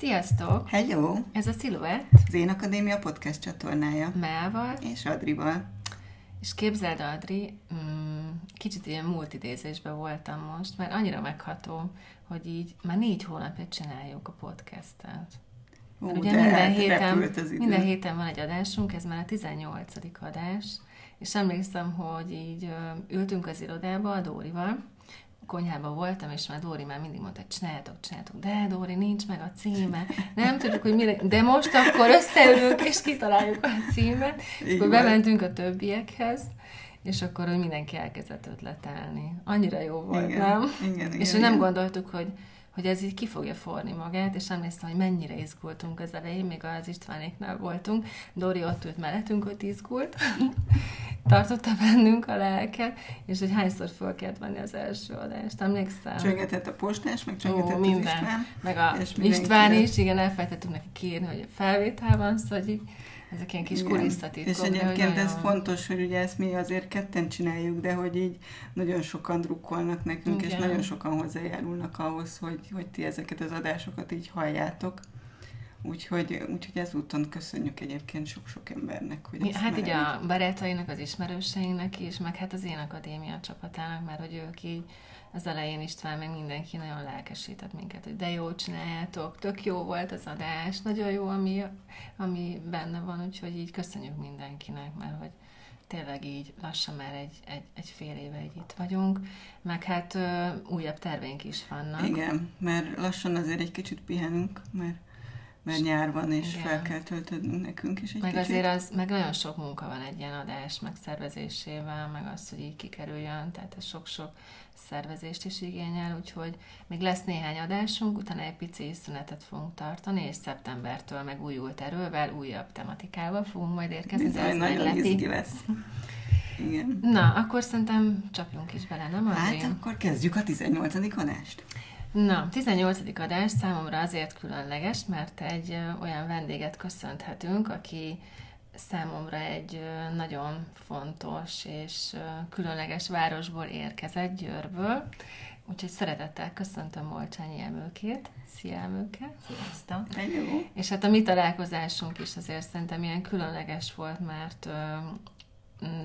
Sziasztok! Hello! Ez a Sziluett. Az Én Akadémia podcast csatornája. Melval. És Adrival. És képzeld, Adri, mm, kicsit ilyen multidézésben voltam most, mert annyira megható, hogy így már négy hónapja csináljuk a podcastet. Ó, ugye minden héten, minden héten van egy adásunk, ez már a 18. adás, és emlékszem, hogy így ültünk az irodába a Dórival, konyhában voltam, és már Dóri már mindig mondta, hogy csináljátok, csináljátok, de Dóri, nincs meg a címe, nem tudjuk, hogy mire, de most akkor összeülünk, és kitaláljuk a címet, Így akkor van. bementünk a többiekhez, és akkor hogy mindenki elkezdett ötletelni. Annyira jó volt, igen, nem? Igen, igen, és igen. nem gondoltuk, hogy hogy ez így ki fogja forni magát, és emlékszem, hogy mennyire izgultunk az elején, még az Istvánéknál voltunk. Dori ott ült mellettünk, hogy izgult, tartotta bennünk a lelket, és hogy hányszor föl kellett venni az első adást, emlékszem? Csöngetett a postás, meg csöngetett Ó, minden. az István. Meg a István is, igen, elfelejtettünk neki kérni, hogy felvétel van, szóval így ezek ilyen kis kulisszatitkok. És egyébként ez nagyon... fontos, hogy ugye ezt mi azért ketten csináljuk, de hogy így nagyon sokan drukkolnak nekünk, Igen. és nagyon sokan hozzájárulnak ahhoz, hogy, hogy ti ezeket az adásokat így halljátok. Úgyhogy, úgyhogy ezúton köszönjük egyébként sok-sok embernek, hogy Mi, Hát így a barátainak, az ismerőseinek is, meg hát az én akadémia csapatának, mert hogy ők így az elején István, meg mindenki nagyon lelkesített minket, hogy de jó csináljátok, tök jó volt az adás, nagyon jó, ami, ami benne van, úgyhogy így köszönjük mindenkinek, mert hogy tényleg így lassan már egy, egy, egy fél éve így itt vagyunk, meg hát ö, újabb terveink is vannak. Igen, mert lassan azért egy kicsit pihenünk, mert mert nyár van, és Igen. fel kell töltődnünk nekünk is egy Meg kicsit. azért az, meg nagyon sok munka van egy ilyen adás megszervezésével, meg az, hogy így kikerüljön, tehát ez sok-sok szervezést is igényel, úgyhogy még lesz néhány adásunk, utána egy pici szünetet fogunk tartani, és szeptembertől meg újult erővel, újabb tematikával fogunk majd érkezni. Bizony, nagyon izgi lesz. Igen. Na, akkor szerintem csapjunk is bele, nem Adrien? Hát akkor kezdjük a 18. adást. Na, 18. adás számomra azért különleges, mert egy olyan vendéget köszönhetünk, aki számomra egy nagyon fontos és különleges városból érkezett, Győrből. Úgyhogy szeretettel köszöntöm Molcsányi Emőkét. Szia Emőke! Sziasztok! Hello. És hát a mi találkozásunk is azért szerintem ilyen különleges volt, mert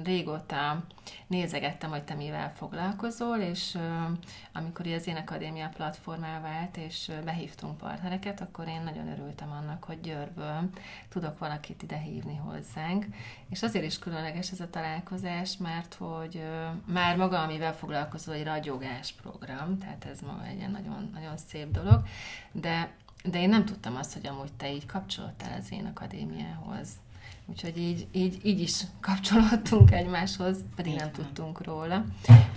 régóta nézegettem, hogy te mivel foglalkozol, és amikor az Én Akadémia platformá vált, és behívtunk partnereket, akkor én nagyon örültem annak, hogy Győrből tudok valakit ide hívni hozzánk. És azért is különleges ez a találkozás, mert hogy már maga, amivel foglalkozol, egy ragyogás program, tehát ez maga egy nagyon, nagyon szép dolog, de de én nem tudtam azt, hogy amúgy te így kapcsolódtál az én akadémiához. Úgyhogy így, így, így is kapcsolódtunk egymáshoz, pedig nem tudtunk róla.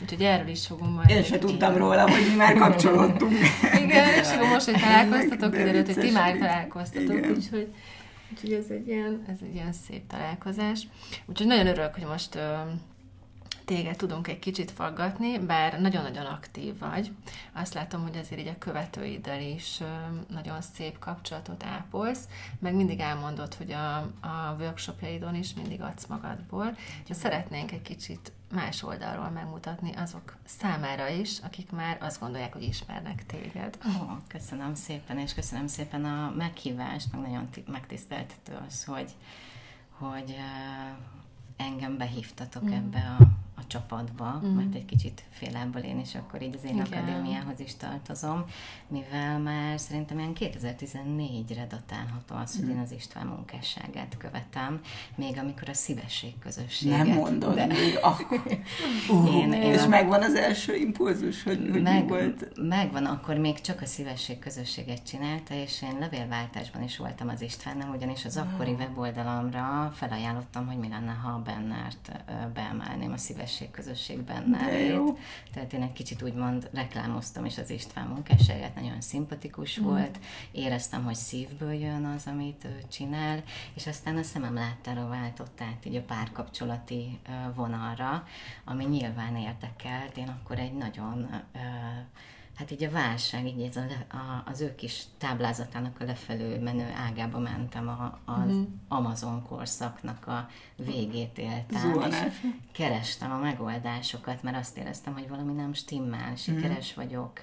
Úgyhogy erről is fogunk majd... Én sem tudtam róla, hogy mi már kapcsolódtunk. Igen, és akkor most, hogy találkoztatok, kiderült, hogy ti már találkoztatok, úgyhogy, úgyhogy ez egy, ilyen, ez egy ilyen szép találkozás. Úgyhogy nagyon örülök, hogy most téged tudunk egy kicsit faggatni, bár nagyon-nagyon aktív vagy. Azt látom, hogy azért így a követőiddel is nagyon szép kapcsolatot ápolsz, meg mindig elmondod, hogy a, a workshopjaidon is mindig adsz magadból, de szeretnénk egy kicsit más oldalról megmutatni azok számára is, akik már azt gondolják, hogy ismernek téged. Ó, köszönöm szépen, és köszönöm szépen a meghívást, meg nagyon megtiszteltető az, hogy, hogy engem behívtatok mm. ebbe a a csapatba, mm. mert egy kicsit félából én is akkor így az én Igen. akadémiához is tartozom, mivel már szerintem ilyen 2014-re datálható az, hogy mm. én az István munkásságát követem, még amikor a szívesség közösséget. Nem mondod, de... még akkor. Uh, én, én és a... megvan az első impulzus, hogy, hogy meg, volt? Megvan, akkor még csak a szívesség közösséget csinálta, és én levélváltásban is voltam az Istvánnal, ugyanis az akkori ah. weboldalamra felajánlottam, hogy mi lenne, ha a Bennert beemelném a szívesség közösség nevét. Tehát én egy kicsit úgymond reklámoztam is az István munkásságát, nagyon szimpatikus mm. volt, éreztem, hogy szívből jön az, amit ő csinál, és aztán a szemem láttára váltott át így a párkapcsolati vonalra, ami nyilván érdekelt. Én akkor egy nagyon hát így a válság, így ez a, a, az ő kis táblázatának a lefelő menő ágába mentem a, az mm-hmm. Amazon korszaknak a végét éltem, Zuhanás. és kerestem a megoldásokat, mert azt éreztem, hogy valami nem stimmel, sikeres mm-hmm. vagyok,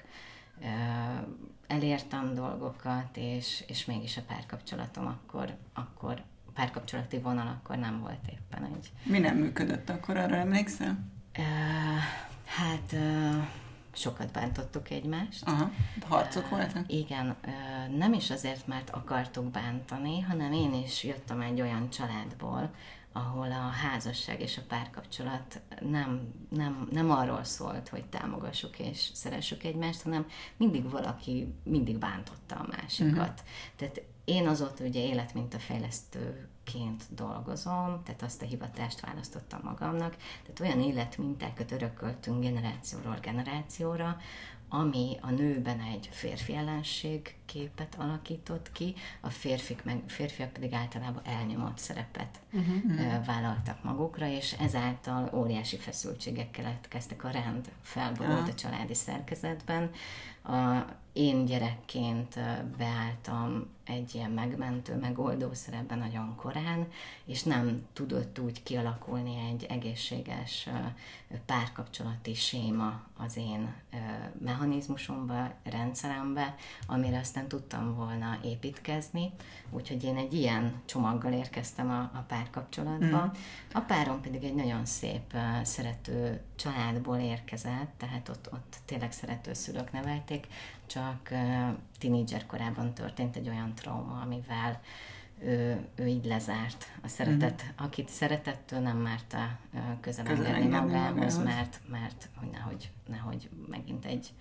elértem dolgokat, és, és mégis a párkapcsolatom akkor, akkor párkapcsolati vonal akkor nem volt éppen egy. Mi nem működött akkor, arra emlékszel? Uh, hát uh, sokat bántottuk egymást. Aha, harcok voltak? Igen, nem is azért, mert akartuk bántani, hanem én is jöttem egy olyan családból, ahol a házasság és a párkapcsolat nem, nem, nem arról szólt, hogy támogassuk és szeressük egymást, hanem mindig valaki mindig bántotta a másikat. Uh-huh. Tehát én azóta ugye életmintafejlesztőként dolgozom, tehát azt a hivatást választottam magamnak, tehát olyan életmintákat örököltünk generációról generációra, ami a nőben egy férfi ellenség képet alakított ki, a férfik meg, férfiak pedig általában elnyomott szerepet uh-huh. vállaltak magukra, és ezáltal óriási feszültségek keletkeztek, a rend felborult a családi szerkezetben. A, én gyerekként beálltam egy ilyen megmentő, megoldó szerepben nagyon korán, és nem tudott úgy kialakulni egy egészséges párkapcsolati séma az én mechanizmusomba, rendszerembe, amire aztán tudtam volna építkezni, úgyhogy én egy ilyen csomaggal érkeztem a, a párkapcsolatba. Mm. A párom pedig egy nagyon szép, szerető családból érkezett, tehát ott, ott tényleg szerető szülők nevelték, csak tinédzser korában történt egy olyan trauma, amivel ő, ő így lezárt. A szeretet, mm. akit szeretettől nem merte közel engedni magához, mert, mert hogy nehogy, nehogy megint egy,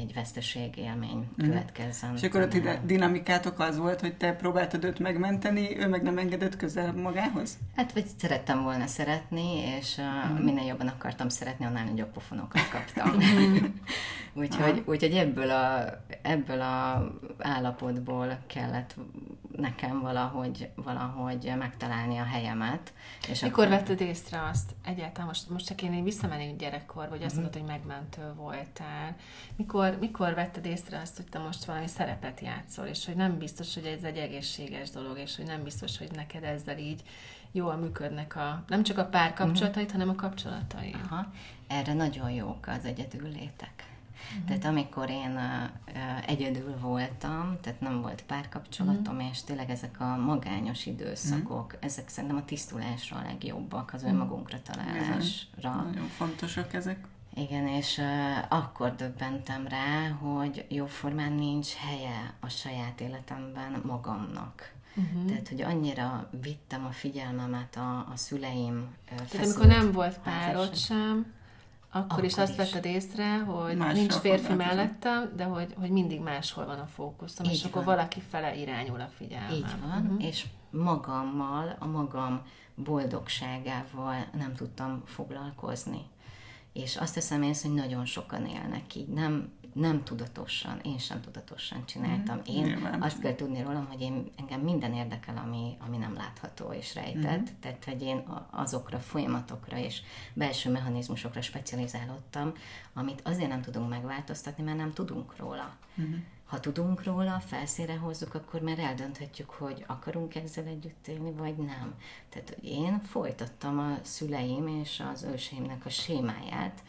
egy veszteség élmény mm. következzen. És akkor a dinamikátok az volt, hogy te próbáltad őt megmenteni, ő meg nem engedett közel magához? Hát, vagy szerettem volna szeretni, és mm. minél jobban akartam szeretni, annál nagyobb pofonokat kaptam. úgyhogy, úgyhogy ebből a, ebből a állapotból kellett nekem valahogy, valahogy megtalálni a helyemet. És Mikor akkor... vetted észre azt? Egyáltalán most, most csak én visszamenni gyerekkor, vagy azt uh-huh. mondod, hogy megmentő voltál. Mikor, mikor vetted észre azt, hogy te most valami szerepet játszol, és hogy nem biztos, hogy ez egy egészséges dolog, és hogy nem biztos, hogy neked ezzel így jól működnek a, nem csak a párkapcsolatait, uh-huh. hanem a kapcsolataid. Aha. Erre nagyon jók az egyedül létek Uh-huh. Tehát amikor én uh, egyedül voltam, tehát nem volt párkapcsolatom, uh-huh. és tényleg ezek a magányos időszakok, uh-huh. ezek szerintem a tisztulásra a legjobbak, az önmagunkra találásra. Nagyon fontosak ezek. Igen, és uh, akkor döbbentem rá, hogy jóformán nincs helye a saját életemben magamnak. Uh-huh. Tehát, hogy annyira vittem a figyelmemet a, a szüleim Tehát amikor nem volt párod sem, akkor, akkor is azt vetted észre, hogy Mással nincs férfi mellettem, de hogy, hogy mindig máshol van a fókuszom, Így és van. akkor valaki fele irányul a figyelmem. Így van, uh-huh. és magammal, a magam boldogságával nem tudtam foglalkozni. És azt hiszem én, hogy nagyon sokan élnek így. Nem, nem tudatosan, én sem tudatosan csináltam. Mhm. Én Nyilván. azt kell tudni rólam, hogy én, engem minden érdekel, ami, ami nem látható és rejtett, uh-huh. tehát hogy én azokra folyamatokra és belső mechanizmusokra specializálódtam, amit azért nem tudunk megváltoztatni, mert nem tudunk róla. Uh-huh. Ha tudunk róla, felszínre hozzuk, akkor már eldönthetjük, hogy akarunk ezzel együtt élni, vagy nem. Tehát hogy én folytattam a szüleim és az őseimnek a sémáját,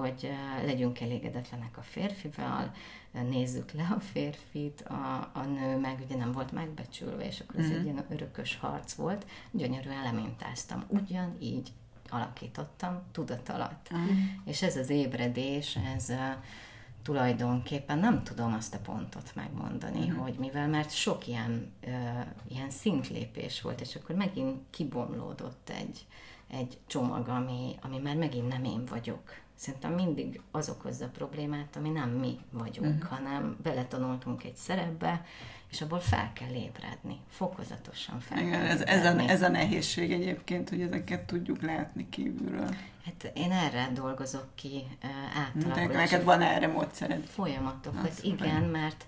hogy legyünk elégedetlenek a férfival, nézzük le a férfit, a, a nő meg ugye nem volt megbecsülve, és akkor ez mm-hmm. egy ilyen örökös harc volt, gyönyörűen lemintáztam. Ugyanígy alakítottam tudat alatt. Mm-hmm. És ez az ébredés, ez uh, tulajdonképpen nem tudom azt a pontot megmondani, mm-hmm. hogy mivel, mert sok ilyen, uh, ilyen szintlépés volt, és akkor megint kibomlódott egy, egy csomag, ami, ami már megint nem én vagyok. Szerintem mindig az okozza a problémát, ami nem mi vagyunk, uh-huh. hanem beletanultunk egy szerepbe, és abból fel kell ébredni, fokozatosan fel Igen, kell ez, ez, a, ez a nehézség egyébként, hogy ezeket tudjuk látni kívülről. Hát én erre dolgozok ki átalakulás. Neked van erre módszered? Folyamatokat, Azt igen, mert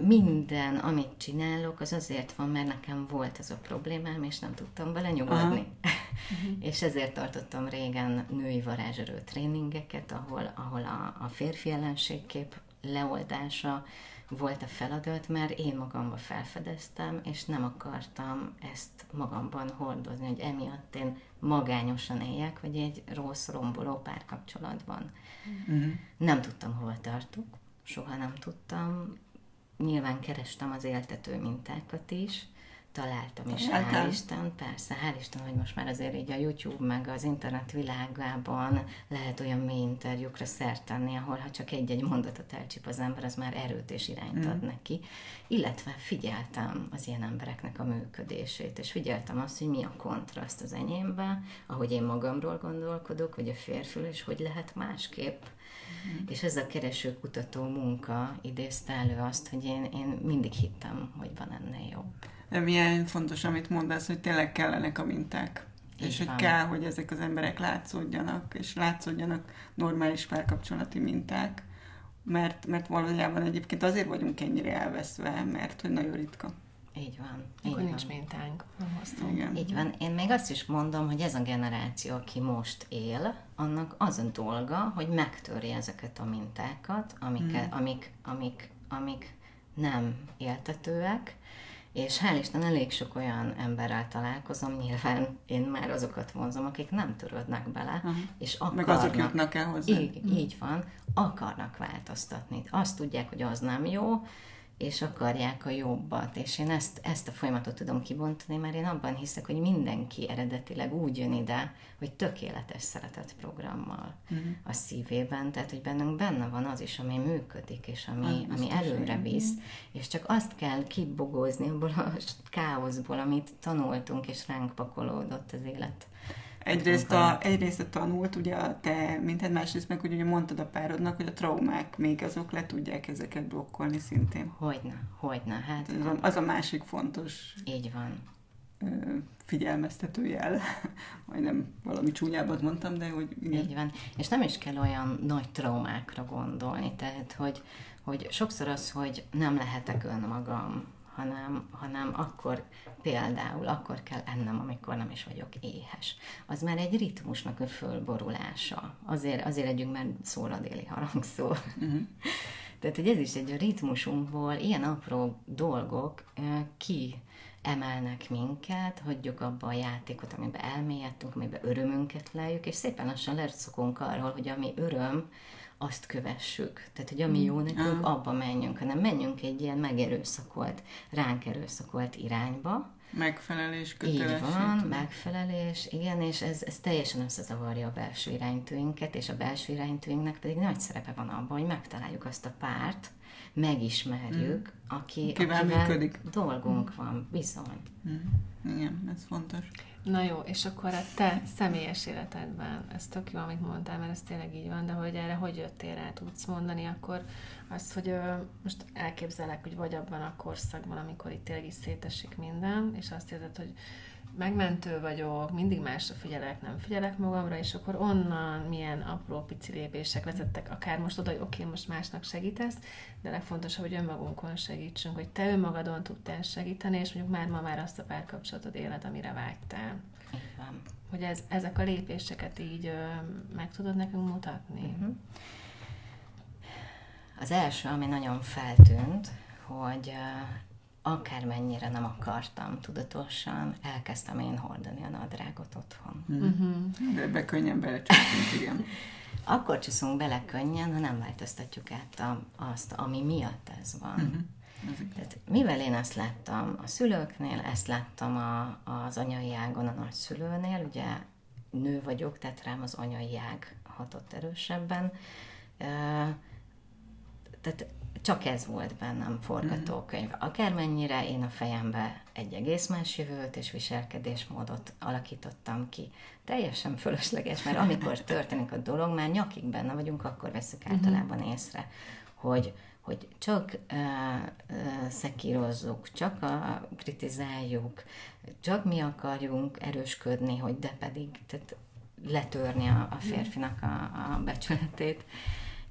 minden, amit csinálok, az azért van, mert nekem volt ez a problémám, és nem tudtam bele nyugodni. Uh-huh. és ezért tartottam régen női varázserő tréningeket, ahol, ahol a, a férfi ellenségkép leoldása volt a feladat, mert én magamba felfedeztem, és nem akartam ezt magamban hordozni, hogy emiatt én magányosan éljek, vagy egy rossz, romboló párkapcsolatban. Uh-huh. Nem tudtam, hova tartok, soha nem tudtam. Nyilván kerestem az éltető mintákat is, találtam, és hál' Isten, persze, hál' Isten, hogy most már azért így a YouTube meg az internet világában lehet olyan mély interjúkra szert tenni, ahol ha csak egy-egy mondatot elcsip az ember, az már erőt és irányt mm. ad neki. Illetve figyeltem az ilyen embereknek a működését, és figyeltem azt, hogy mi a kontraszt az enyémben, ahogy én magamról gondolkodok, vagy a férfül, és hogy lehet másképp. Mm. És ez a kereső-kutató munka idézte elő azt, hogy én, én mindig hittem, hogy van ennél jobb de milyen fontos, amit mondasz, hogy tényleg kellenek a minták. Így és van. hogy kell, hogy ezek az emberek látszódjanak, és látszódjanak normális párkapcsolati minták, mert, mert valójában egyébként azért vagyunk ennyire elveszve, mert hogy nagyon ritka. Így van. Akkor így nincs van. mintánk. Igen. Így van. Én még azt is mondom, hogy ez a generáció, aki most él, annak az a dolga, hogy megtörje ezeket a mintákat, amik, hmm. amik, amik, amik nem éltetőek, és hál' Isten elég sok olyan emberrel találkozom, nyilván én már azokat vonzom, akik nem törődnek bele, uh-huh. és akarnak... Meg azok jutnak el hozzá. Így, uh-huh. így van, akarnak változtatni. Azt tudják, hogy az nem jó, és akarják a jobbat. És én ezt, ezt a folyamatot tudom kibontani, mert én abban hiszek, hogy mindenki eredetileg úgy jön ide, hogy tökéletes szeretett programmal uh-huh. a szívében, tehát hogy bennünk benne van az is, ami működik, és ami, ah, ami előre visz, és csak azt kell kibogozni abból a káoszból, amit tanultunk, és ránk pakolódott az élet Egyrészt a, egyrészt a tanult, ugye a te minted, másrészt meg ugye mondtad a párodnak, hogy a traumák még azok le tudják ezeket blokkolni szintén. Hogyne, hogyne, hát. Az a, az a másik fontos. Így van. Figyelmeztető jel. Majdnem valami csúnyábbat mondtam, de hogy igen. Így van. És nem is kell olyan nagy traumákra gondolni, tehát hogy, hogy sokszor az, hogy nem lehetek önmagam, hanem, hanem akkor például, akkor kell ennem, amikor nem is vagyok éhes. Az már egy ritmusnak a fölborulása. Azért, azért együnk, mert szól a déli harangszó. Uh-huh. Tehát, hogy ez is egy ritmusunkból, ilyen apró dolgok ki emelnek minket, hagyjuk abba a játékot, amiben elmélyedtünk, amiben örömünket lejük, és szépen lassan leszokunk arról, hogy ami öröm, azt kövessük. Tehát, hogy ami jó nekünk, mm. abba menjünk, hanem menjünk egy ilyen megerőszakolt, ránk erőszakolt irányba. Megfelelés, kötelesség. Így van, megfelelés, igen, és ez, ez teljesen összezavarja a belső iránytőinket, és a belső iránytőinknek pedig nagy szerepe van abban, hogy megtaláljuk azt a párt, megismerjük, mm. aki, akivel, akivel működik. dolgunk mm. van, bizony. Mm. Igen, ez fontos. Na jó, és akkor a te személyes életedben, ez tök jó, amit mondtál, mert ez tényleg így van, de hogy erre hogy jöttél rá, tudsz mondani, akkor azt, hogy ö, most elképzelek, hogy vagy abban a korszakban, amikor itt tényleg is szétesik minden, és azt érzed, hogy megmentő vagyok, mindig másra figyelek, nem figyelek magamra, és akkor onnan milyen apró pici lépések vezettek, akár most oda, hogy oké, okay, most másnak segítesz, de legfontosabb, hogy önmagunkon segítsünk, hogy te önmagadon tudtál segíteni, és mondjuk már ma már azt a párkapcsolatot éled, amire vágytál. Igen. Hogy ez, ezek a lépéseket így ö, meg tudod nekünk mutatni? Uh-huh. Az első, ami nagyon feltűnt, hogy akármennyire nem akartam tudatosan, elkezdtem én hordani a nadrágot otthon. Mm-hmm. De ebbe könnyen belecsúszunk, igen. Akkor csúszunk bele könnyen, ha nem változtatjuk át a, azt, ami miatt ez van. Mm-hmm. Tehát, mivel én ezt láttam a szülőknél, ezt láttam a, az anyai ágon a nagyszülőnél, ugye nő vagyok, tehát rám az anyai ág hatott erősebben, tehát csak ez volt bennem forgatókönyv. Mhm. Akármennyire én a fejembe egy egész más jövőt és viselkedésmódot alakítottam ki. Teljesen fölösleges, mert amikor történik a dolog, már nyakig benne vagyunk, akkor veszük mhm. általában észre, hogy, hogy csak uh, uh, szekírozzuk, csak uh, kritizáljuk, csak mi akarjunk erősködni, hogy de pedig tehát letörni a, a férfinak a, a becsületét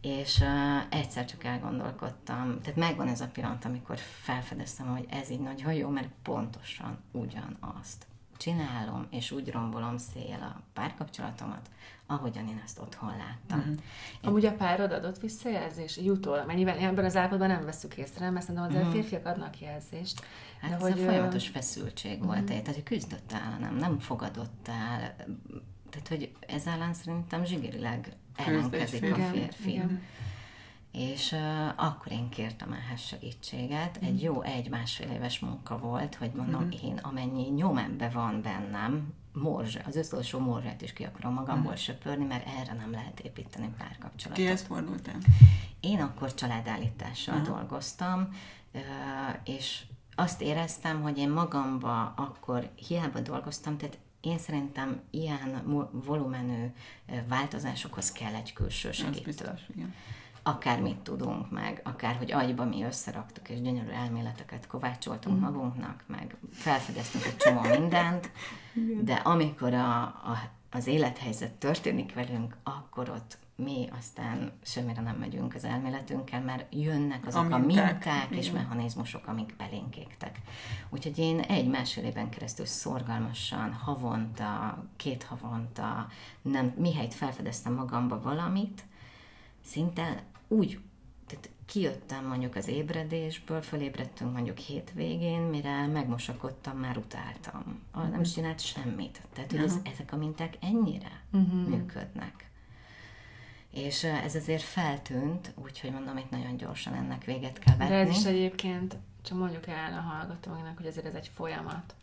és uh, egyszer csak elgondolkodtam, tehát megvan ez a pillanat, amikor felfedeztem, hogy ez így nagyon jó, mert pontosan ugyanazt csinálom, és úgy rombolom szél a párkapcsolatomat, ahogyan én ezt otthon láttam. Mm-hmm. Én... Amúgy a párod adott visszajelzés? Jutól? Mennyiben ebben az állapotban nem veszük észre, mert szerintem azért mm-hmm. férfiak adnak jelzést. Hát de ez hogy, a folyamatos feszültség mm-hmm. volt, tehát hogy küzdött el, nem, nem fogadott el, tehát hogy ez ellen szerintem zsigerileg ellenkezik a férfi. Igen. És uh, akkor én kértem ehhez segítséget. Egy mhm. jó egy-másfél éves munka volt, hogy mondom, mm. én amennyi nyom ebbe van bennem, morzs, az utolsó morzsát is ki akarom magamból mm. söpörni, mert erre nem lehet építeni párkapcsolatot. Kihez fordultál? Én akkor családállítással uh-huh. dolgoztam, és azt éreztem, hogy én magamba akkor hiába dolgoztam, tehát én szerintem ilyen volumenű változásokhoz kell egy külső segítő. Biztos, igen. Akármit tudunk meg, akár hogy agyba mi összeraktuk, és gyönyörű elméleteket kovácsoltunk mm. magunknak, meg felfedeztünk egy csomó mindent, de amikor a, a, az élethelyzet történik velünk, akkor ott mi aztán semmire nem megyünk az elméletünkkel, mert jönnek azok a minták, a minták és igen. mechanizmusok, amik belénk égtek. Úgyhogy én egy másfél éven keresztül szorgalmasan, havonta, két havonta, nem, mihelyt felfedeztem magamba valamit, szinte úgy, tehát kijöttem mondjuk az ébredésből, fölébredtünk mondjuk hétvégén, mire megmosakodtam, már utáltam. Uh-huh. Nem is csinált semmit. Tehát, hogy uh-huh. ez, ezek a minták ennyire uh-huh. működnek. És ez azért feltűnt, úgyhogy mondom, itt nagyon gyorsan ennek véget kell vetni. De ez is egyébként, csak mondjuk el a hallgatóinak, hogy ezért ez egy folyamat,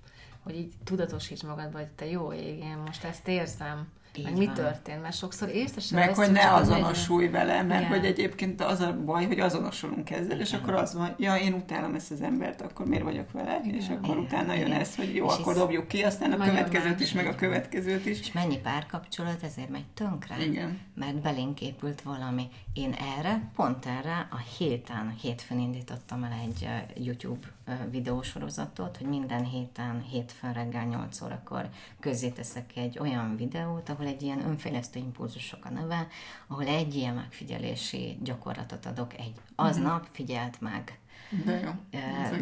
hogy így tudatosíts magadba, hogy te jó ég, én most ezt érzem, így meg van. mi történt, mert sokszor észre sem Meg hogy ne azonosulj egy... vele, mert Igen. hogy egyébként az a baj, hogy azonosulunk ezzel, Igen. és akkor az van, ja, én utálom ezt az embert, akkor miért vagyok vele, Igen. és akkor Igen. utána jön Igen. ez, hogy jó, és akkor dobjuk ki, aztán a következőt is, meg a következőt is. És mennyi párkapcsolat ezért megy tönkre? Igen. Mert belénk épült valami. Én erre, pont erre a héten, hétfőn indítottam el egy YouTube videósorozatot, hogy minden héten, hétfőn reggel 8 órakor közzéteszek egy olyan videót, ahol egy ilyen önfejlesztő impulzusok a neve, ahol egy ilyen megfigyelési gyakorlatot adok, egy aznap mhm. figyelt meg. De jó.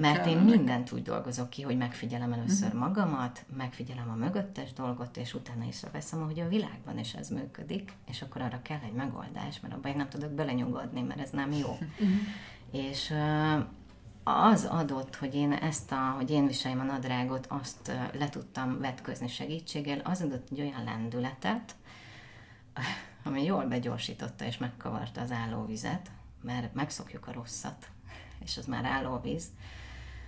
Mert én mindent úgy dolgozok ki, hogy megfigyelem először uh-huh. magamat, megfigyelem a mögöttes dolgot, és utána is veszem, hogy a világban is ez működik, és akkor arra kell egy megoldás, mert abban én nem tudok belenyugodni, mert ez nem jó. Uh-huh. És az adott, hogy én ezt a, hogy én viseljem a nadrágot, azt le tudtam vetközni segítséggel, az adott egy olyan lendületet, ami jól begyorsította és megkavarta az állóvizet, mert megszokjuk a rosszat, és az már állóvíz,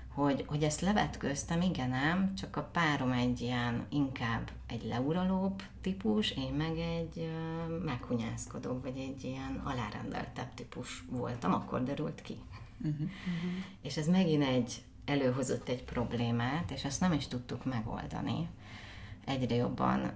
hogy, hogy ezt levetköztem, igen ám, csak a párom egy ilyen inkább egy leuralóbb típus, én meg egy uh, meghunyászkodó, vagy egy ilyen alárendeltebb típus voltam, akkor derült ki. Uh-huh. És ez megint egy előhozott egy problémát, és ezt nem is tudtuk megoldani. Egyre jobban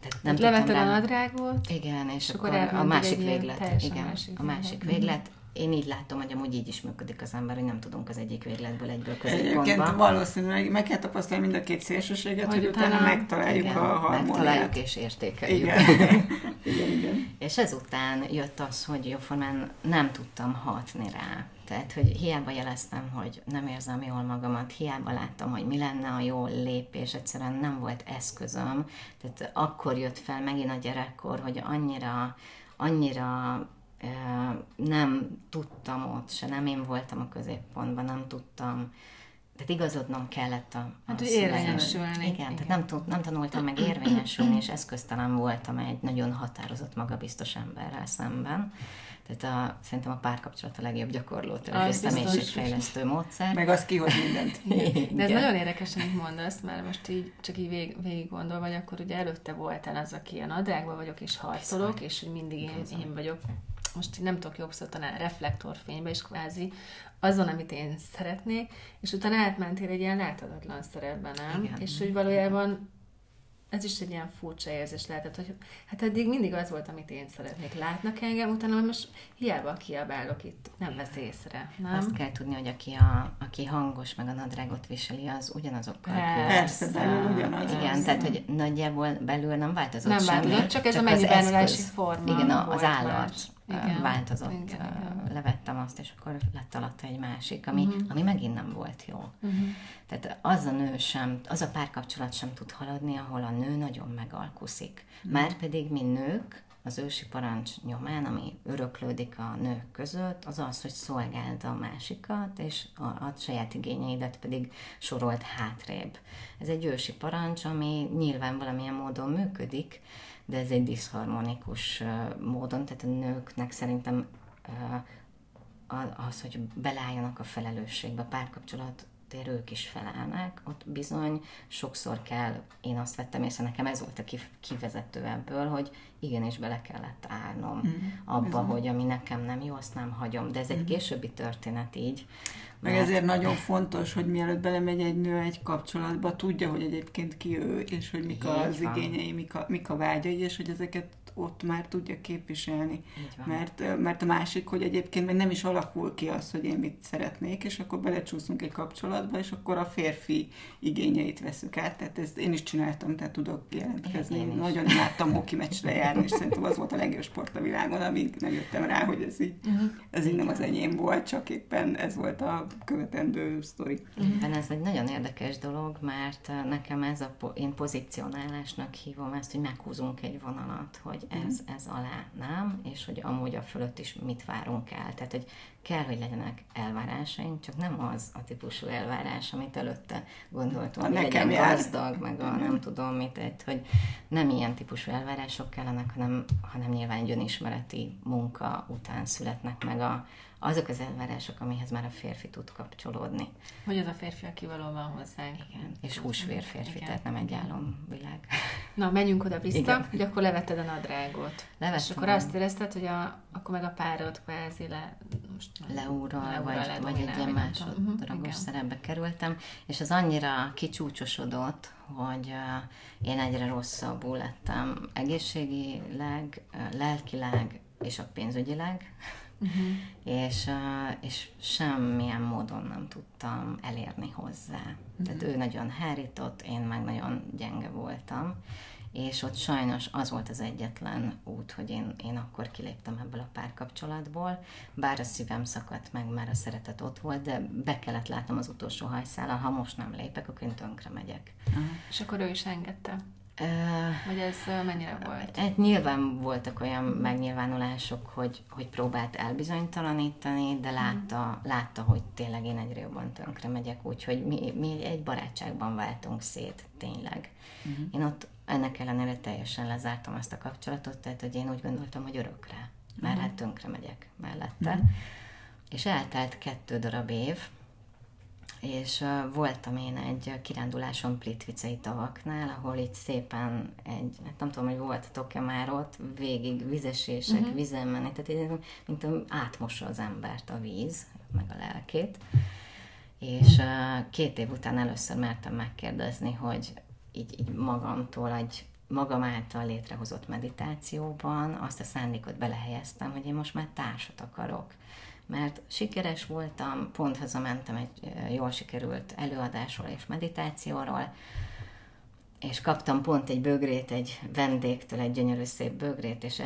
tehát nem Levetted a nadrágot? Igen, és, és akkor, akkor a másik véglet. Igen, másik a másik véglet én így látom, hogy amúgy így is működik az ember, hogy nem tudunk az egyik végletből egyből középpontba. Egyébként valószínűleg meg kell tapasztalni mind a két szélsőséget, hogy, hogy utána megtaláljuk igen, a harmóniát. Megtaláljuk és értékeljük. Igen. igen, igen. És ezután jött az, hogy jóformán nem tudtam hatni rá. Tehát, hogy hiába jeleztem, hogy nem érzem jól magamat, hiába láttam, hogy mi lenne a jó lépés, egyszerűen nem volt eszközöm. Tehát akkor jött fel megint a gyerekkor, hogy annyira, annyira nem tudtam ott se, nem én voltam a középpontban, nem tudtam, tehát igazodnom kellett a, a hát, hogy érvényesülni. Igen, igen, tehát nem, tud, nem tanultam meg érvényesülni, és eszköztelen voltam egy nagyon határozott, magabiztos emberrel szemben. Tehát a, szerintem a párkapcsolat a legjobb gyakorló és személyiségfejlesztő módszer. Meg az kihoz mindent. De ez nagyon érdekes, amit mondasz, mert most így csak így vég, végig gondol, vagy akkor ugye előtte voltál az, aki a nadrágban vagyok, és harcolok, és hogy mindig én, én vagyok most nem tudok jobb szót talán reflektorfénybe is kvázi, azon, amit én szeretnék, és utána átmentél egy ilyen láthatatlan szerepben, nem? Igen. És hogy valójában ez is egy ilyen furcsa érzés lehetett, hogy hát eddig mindig az volt, amit én szeretnék. Látnak engem, utána most hiába kiabálok itt, nem vesz észre. Nem? Azt kell tudni, hogy aki, a, aki hangos, meg a nadrágot viseli, az ugyanazokkal Persze, belül ugyanaz. Igen, tehát hogy nagyjából belül nem változott nem semmi. változott, csak ez csak a mennyi forma Igen, az állat. Más igen. változott. Igen, igen. Levettem azt, és akkor lett alatta egy másik, ami, uh-huh. ami megint nem volt jó. Uh-huh. Tehát az a nő sem, az a párkapcsolat sem tud haladni, ahol a nő nagyon megalkuszik. Uh-huh. Már pedig mi nők, az ősi parancs nyomán, ami öröklődik a nők között, az az, hogy szolgáld a másikat, és a, a saját igényeidet pedig sorolt hátrébb. Ez egy ősi parancs, ami nyilván valamilyen módon működik, de ez egy diszharmonikus módon, tehát a nőknek szerintem az, hogy belálljanak a felelősségbe, a ők is felelnek, ott bizony sokszor kell, én azt vettem észre, nekem ez volt a kivezető ebből, hogy igenis bele kellett állnom mm, abba, bizony. hogy ami nekem nem jó, azt nem hagyom. De ez egy mm. későbbi történet így. Meg mert... ezért nagyon fontos, hogy mielőtt belemegy egy nő egy kapcsolatba, tudja, hogy egyébként ki ő, és hogy mik az igényei, mik a, mik a vágyai, és hogy ezeket ott már tudja képviselni. Mert, mert a másik, hogy egyébként meg nem is alakul ki az, hogy én mit szeretnék, és akkor belecsúszunk egy kapcsolatba, és akkor a férfi igényeit veszük át. Tehát ezt én is csináltam, tehát tudok jelentkezni. Én, én Nagyon imádtam hoki meccsre járni, és szerintem az volt a legjobb sport a világon, amíg nem jöttem rá, hogy ez így, uh-huh. ez így nem az enyém volt, csak éppen ez volt a követendő sztori. Uh-huh. Ez egy nagyon érdekes dolog, mert nekem ez a, én pozícionálásnak hívom ezt, hogy meghúzunk egy vonalat, hogy ez, ez alá nem, és hogy amúgy a fölött is mit várunk el. Tehát, hogy kell, hogy legyenek elvárásaink, csak nem az a típusú elvárás, amit előtte gondoltunk, hogy legyen jár. gazdag, meg a nem tudom mit, egy, hogy nem ilyen típusú elvárások kellenek, hanem, hanem nyilván egy önismereti munka után születnek meg a, azok az elvárások, amihez már a férfi tud kapcsolódni. Hogy az a férfi, aki valóban hozzánk. Igen, és húsvér férfi, Igen. tehát nem egy álomvilág. Na, menjünk oda-vissza, hogy akkor levetted a nadrágot. Levettem. És akkor azt érezted, hogy a, akkor meg a párod kvázi le, most leúral, vagy, le vagy egy ilyen másodlagos uh-huh, szerepbe kerültem, és az annyira kicsúcsosodott, hogy én egyre rosszabbul lettem egészségileg, lelkileg és a pénzügyileg uh-huh. és, és semmilyen módon nem tudtam elérni hozzá. Uh-huh. Tehát ő nagyon hárított, én meg nagyon gyenge voltam, és ott sajnos az volt az egyetlen út, hogy én, én akkor kiléptem ebből a párkapcsolatból, bár a szívem szakadt meg, már a szeretet ott volt, de be kellett látnom az utolsó hajszállal, ha most nem lépek, akkor én tönkre megyek. Uh-huh. És akkor ő is engedte? Vagy ez mennyire volt? Hát nyilván voltak olyan megnyilvánulások, hogy, hogy próbált elbizonytalanítani, de látta, látta, hogy tényleg én egyre jobban tönkre megyek, úgyhogy mi, mi egy barátságban váltunk szét, tényleg. Uh-huh. Én ott ennek ellenére teljesen lezártam ezt a kapcsolatot, tehát hogy én úgy gondoltam, hogy örökre, mert uh-huh. hát tönkre megyek mellette. Uh-huh. És eltelt kettő darab év, és uh, voltam én egy kiránduláson Plitvicei tavaknál, ahol itt szépen egy, hát nem tudom, hogy voltatok-e már ott, végig vizesések, uh-huh. vizen menni, tehát így, mint átmossa az embert a víz, meg a lelkét. És uh, két év után először mertem megkérdezni, hogy így, így magamtól egy magam által létrehozott meditációban azt a szándékot belehelyeztem, hogy én most már társat akarok mert sikeres voltam, pont hazamentem egy jól sikerült előadásról és meditációról, és kaptam pont egy bögrét, egy vendégtől, egy gyönyörű szép bögrét, és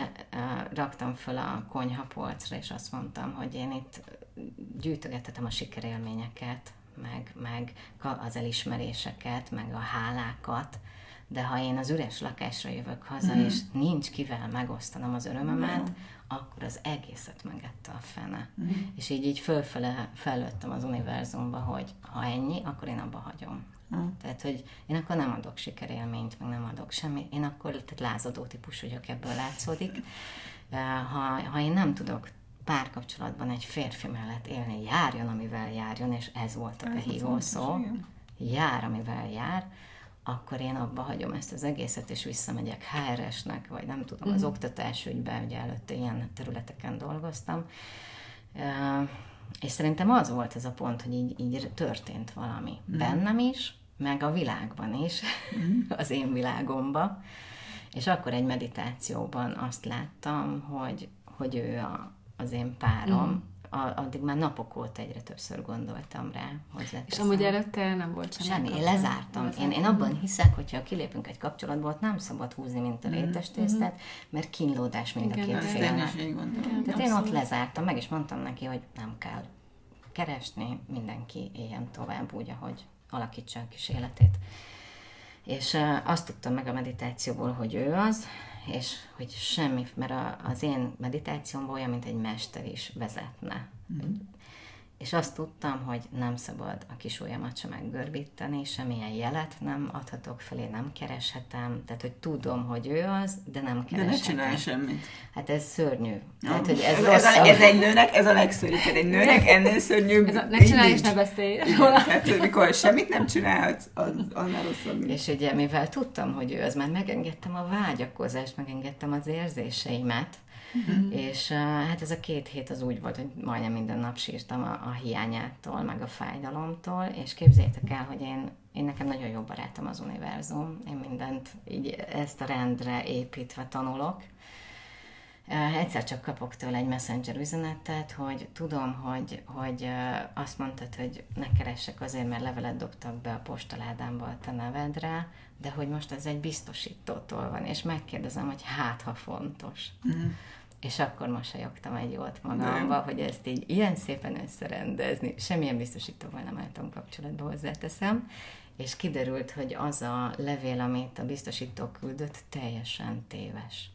raktam föl a konyhapolcra, és azt mondtam, hogy én itt gyűjtögethetem a sikerélményeket, meg, meg az elismeréseket, meg a hálákat, de ha én az üres lakásra jövök haza, mm. és nincs kivel megosztanom az örömömet, mm akkor az egészet megette a fene. Mm. És így így fölfele fellőttem az univerzumba, hogy ha ennyi, akkor én abba hagyom. Mm. Tehát, hogy én akkor nem adok sikerélményt, meg nem adok semmit, én akkor tehát lázadó típus vagyok, ebből látszódik. Ha, ha én nem tudok párkapcsolatban egy férfi mellett élni, járjon, amivel járjon, és ez volt a behívó szó, jár, amivel jár, akkor én abba hagyom ezt az egészet, és visszamegyek HRS-nek, vagy nem tudom, az mm. oktatás ügyben, ugye előtte ilyen területeken dolgoztam. És szerintem az volt ez a pont, hogy így, így történt valami. Mm. Bennem is, meg a világban is, mm. az én világomba. És akkor egy meditációban azt láttam, hogy, hogy ő a, az én párom, mm a, addig már napok óta egyre többször gondoltam rá. Hozzáteszem. És amúgy előtte nem volt semmi? Semmi, én lezártam. Én, én abban hiszek, hogyha kilépünk egy kapcsolatból, ott nem szabad húzni, mint a mm. rétes tésztát, mert kínlódás mind a két félnek. Tehát én ott lezártam, meg is mondtam neki, hogy nem kell keresni, mindenki éljen tovább úgy, ahogy alakítsa a kis életét. És azt tudtam meg a meditációból, hogy ő az, és hogy semmi, mert a, az én meditációmban olyan, mint egy mester is vezetne. Mm. És azt tudtam, hogy nem szabad a kis ujjamat sem meggörbíteni, semmilyen jelet nem adhatok felé, nem kereshetem, tehát hogy tudom, hogy ő az, de nem kereshetem. De ne csinálj semmit. Hát ez szörnyű. Tehát, hogy ez, ez, ez, a, ez, egy nőnek, ez a legszörnyűbb, egy nőnek ennél szörnyűbb. Ez a, ne csinálj és ne beszélj. tehát mikor semmit nem csinálhatsz, az annál rosszabb. És ugye mivel tudtam, hogy ő az, már megengedtem a vágyakozást, megengedtem az érzéseimet, Uh-huh. És hát ez a két hét az úgy volt, hogy majdnem minden nap sírtam a, a hiányától, meg a fájdalomtól, és képzétek el, hogy én, én nekem nagyon jó barátom az univerzum, én mindent így ezt a rendre építve tanulok, Egyszer csak kapok tőle egy messenger üzenetet, hogy tudom, hogy, hogy azt mondtad, hogy ne keressek azért, mert levelet dobtak be a postaládámba a te nevedre, de hogy most ez egy biztosítótól van, és megkérdezem, hogy hát, ha fontos. Mm. És akkor mosolyogtam egy jót magamba, nem. hogy ezt így ilyen szépen összerendezni. Semmilyen biztosítóval nem álltam kapcsolatba, hozzáteszem. És kiderült, hogy az a levél, amit a biztosító küldött, teljesen téves.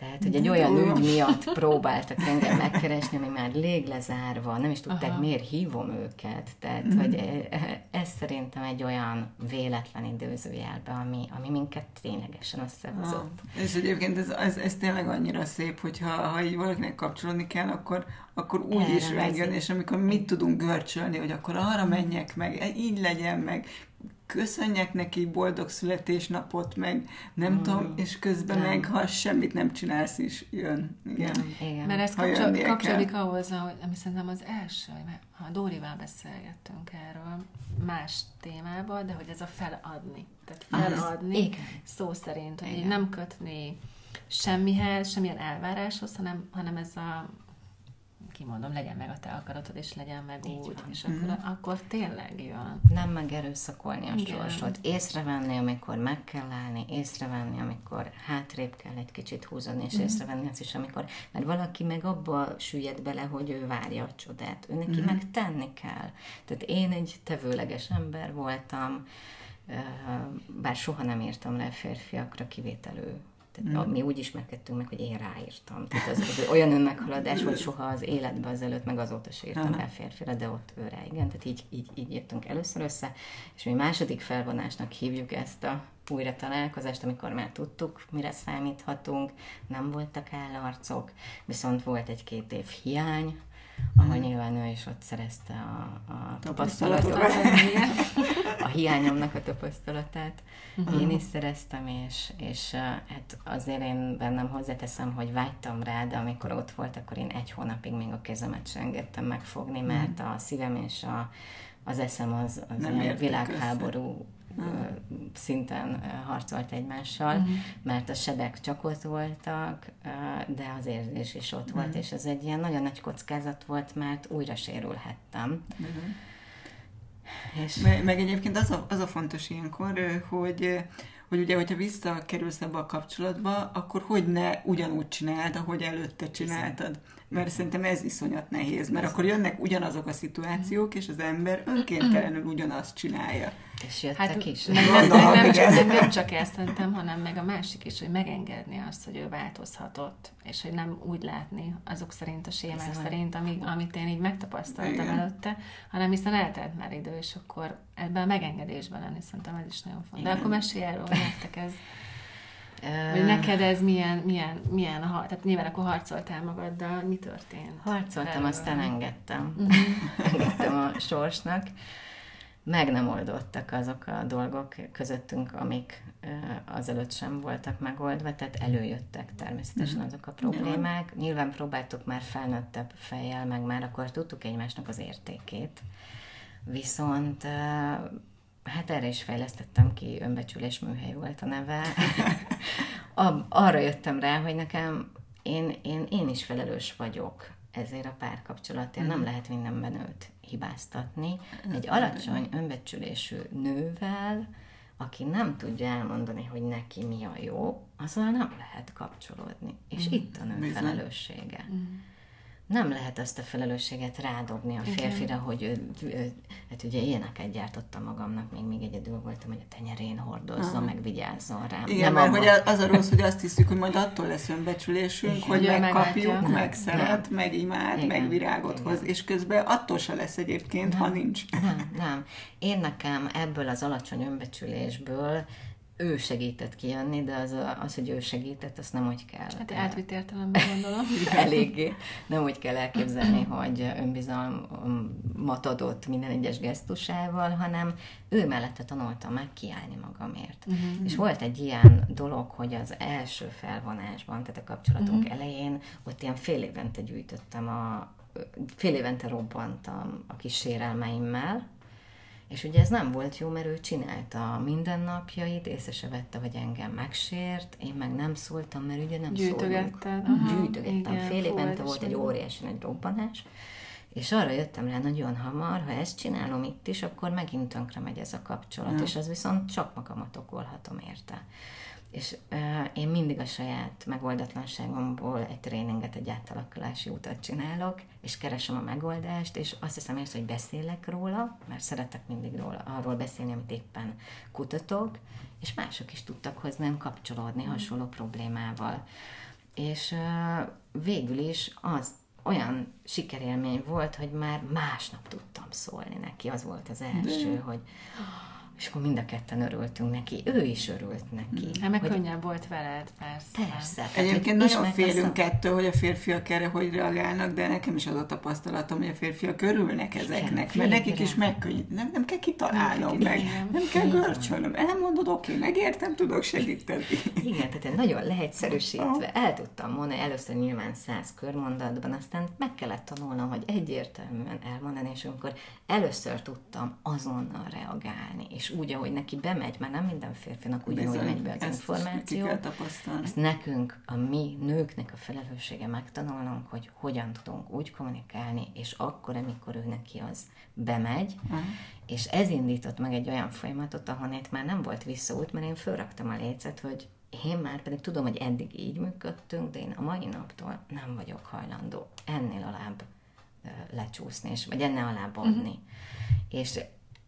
Tehát, hogy egy olyan ügy miatt próbáltak engem megkeresni, ami már léglezárva, nem is tudták, Aha. miért hívom őket. Tehát, mm. hogy e, e, ez szerintem egy olyan véletlen időzőjelbe, ami, ami minket ténylegesen összehozott. Ah. És egyébként ez, ez, ez tényleg annyira szép, hogyha ha így valakinek kapcsolódni kell, akkor, akkor úgy Erre is megjön, és amikor mit tudunk görcsölni, hogy akkor arra menjek meg, így legyen meg, köszönjek neki boldog születésnapot, meg nem mm. tudom, és közben nem. meg, ha semmit nem csinálsz is, jön. Igen. Nem, igen. Mert ez kapcsol, kapcsolódik ahhoz, hogy, ami szerintem az első, mert ha Dórival beszélgettünk erről más témában, de hogy ez a feladni. Tehát feladni, az, szó szerint, hogy igen. nem kötni semmihez, semmilyen elváráshoz, hanem, hanem ez a kimondom, legyen meg a te akaratod, és legyen meg Így úgy, van. és mm. akkor, akkor tényleg jön. Nem megerőszakolni a sorsot, észrevenni, amikor meg kell állni, észrevenni, amikor hátrébb kell egy kicsit húzani, és mm. észrevenni azt is, amikor, mert valaki meg abba süllyed bele, hogy ő várja a csodát, ő neki mm. meg tenni kell. Tehát én egy tevőleges ember voltam, bár soha nem írtam le férfiakra kivételő tehát mm. mi úgy ismerkedtünk meg, hogy én ráírtam. Tehát az, az olyan önmeghaladás volt soha az életben azelőtt, meg azóta se írtam rá férfira, de ott ő rá, igen. Tehát így, így, így jöttünk először össze, és mi második felvonásnak hívjuk ezt a újra találkozást, amikor már tudtuk, mire számíthatunk, nem voltak állarcok, viszont volt egy-két év hiány, ahol mm. nyilván ő is ott szerezte a, a tapasztalatot, a hiányomnak a tapasztalatát. Uh-huh. Én is szereztem, és, és hát azért én bennem hozzáteszem, hogy vágytam rá, de amikor ott volt, akkor én egy hónapig még a kezemet sem engedtem megfogni, mert uh-huh. a szívem és a, az eszem az, az Nem ilyen világháború. Szinten harcolt egymással, uh-huh. mert a sebek csak ott voltak, de az érzés is ott uh-huh. volt, és ez egy ilyen nagyon nagy kockázat volt, mert újra sérülhettem. Uh-huh. És... Meg, meg egyébként az a, az a fontos ilyenkor, hogy hogy ugye, hogyha visszakerülsz ebbe a kapcsolatba, akkor hogy ne ugyanúgy csináld, ahogy előtte csináltad. Mert szerintem ez iszonyat nehéz, mert akkor jönnek ugyanazok a szituációk, és az ember önkéntelenül ugyanazt csinálja. És jöttek hát, is. Meg nem, meg nem, csak, meg nem csak ezt mentem, hanem meg a másik is, hogy megengedni azt, hogy ő változhatott, és hogy nem úgy látni azok szerint, a sémák szerint, ami, amit én így megtapasztaltam Igen. előtte, hanem hiszen eltelt már idő, és akkor ebben a megengedésben lenni, szerintem ez is nagyon fontos. De akkor mesélj erről, hogy nektek ez hogy neked ez milyen, milyen, milyen a, tehát nyilván akkor harcoltál magaddal, mi történt? Harcoltam, erről? aztán engedtem. Uh-huh. engedtem a sorsnak meg nem oldottak azok a dolgok közöttünk, amik azelőtt sem voltak megoldva, tehát előjöttek természetesen mhm. azok a problémák. Nyilván próbáltuk már felnőttebb fejjel, meg már akkor tudtuk egymásnak az értékét. Viszont hát erre is fejlesztettem ki, önbecsülés műhely volt a neve. Arra jöttem rá, hogy nekem én, én, én is felelős vagyok ezért a párkapcsolatért. Mm. Nem lehet mindenben őt hibáztatni. Egy alacsony önbecsülésű nővel, aki nem tudja elmondani, hogy neki mi a jó, azzal nem lehet kapcsolódni. És mm. itt a nő Bizony. felelőssége. Mm. Nem lehet azt a felelősséget rádobni a férfira, Igen. hogy ő, ő, hát ugye ilyeneket gyártottam magamnak, még még egyedül voltam, hogy a tenyerén hordozzon, Aha. meg vigyázzon rám. Igen, nem mert hogy az a rossz, hogy azt hiszük, hogy majd attól lesz önbecsülésünk, Igen, hogy megkapjuk, meg szeret, meg imád, Igen. meg virágot Igen. hoz, és közben attól se lesz egyébként, nem, ha nincs. Nem, nem. Én nekem ebből az alacsony önbecsülésből ő segített kijönni, de az, az, hogy ő segített, azt nem úgy kell. Hát átvitt értelemben gondolom. Eléggé. Nem úgy kell elképzelni, hogy önbizalmat adott minden egyes gesztusával, hanem ő mellette tanultam meg kiállni magamért. Uh-huh. És volt egy ilyen dolog, hogy az első felvonásban, tehát a kapcsolatunk uh-huh. elején, ott ilyen fél évente gyűjtöttem a fél évente robbantam a kis sérelmeimmel, és ugye ez nem volt jó, mert ő csinálta a mindennapjait, észre se vette, hogy engem megsért, én meg nem szóltam, mert ugye nem Gyűjtögetted. Gyűjtögettem. Igen, Fél évente volt egy óriási nagy robbanás, és arra jöttem rá nagyon hamar, ha ezt csinálom itt is, akkor megint tönkre megy ez a kapcsolat, ja. és az viszont csak magamat okolhatom érte és uh, én mindig a saját megoldatlanságomból egy tréninget, egy átalakulási utat csinálok, és keresem a megoldást, és azt hiszem ész, hogy beszélek róla, mert szeretek mindig róla, arról beszélni, amit éppen kutatok, és mások is tudtak hozzám kapcsolódni hasonló problémával. És uh, végül is az olyan sikerélmény volt, hogy már másnap tudtam szólni neki. Az volt az első, De. hogy és akkor mind a ketten örültünk neki, ő is örült neki. Hát meg hogy... könnyebb volt veled, persze. Persze. Egyébként nagyon félünk a... ettől, hogy a férfiak erre hogy reagálnak, de nekem is az a tapasztalatom, hogy a férfiak örülnek ezeknek, mert nekik is megkönnyít. Nem, nem kell kitalálnom nem, meg, igen. nem kell görcsölnöm. Elmondod, oké, megértem, tudok segíteni. Igen, tehát én nagyon leegyszerűsítve el tudtam mondani, először nyilván száz körmondatban, aztán meg kellett tanulnom, hogy egyértelműen elmondani, és amikor először tudtam azonnal reagálni, és úgy, ahogy neki bemegy, mert nem minden férfinak ugyanúgy megy be az ezt információ. Ezt nekünk, a mi nőknek a felelőssége megtanulnunk, hogy hogyan tudunk úgy kommunikálni, és akkor, amikor ő neki az bemegy, uh-huh. és ez indított meg egy olyan folyamatot, ahol itt már nem volt visszaút, mert én fölraktam a lécet, hogy én már pedig tudom, hogy eddig így működtünk, de én a mai naptól nem vagyok hajlandó ennél alább lecsúszni, és, vagy ennél alább adni. Uh-huh. És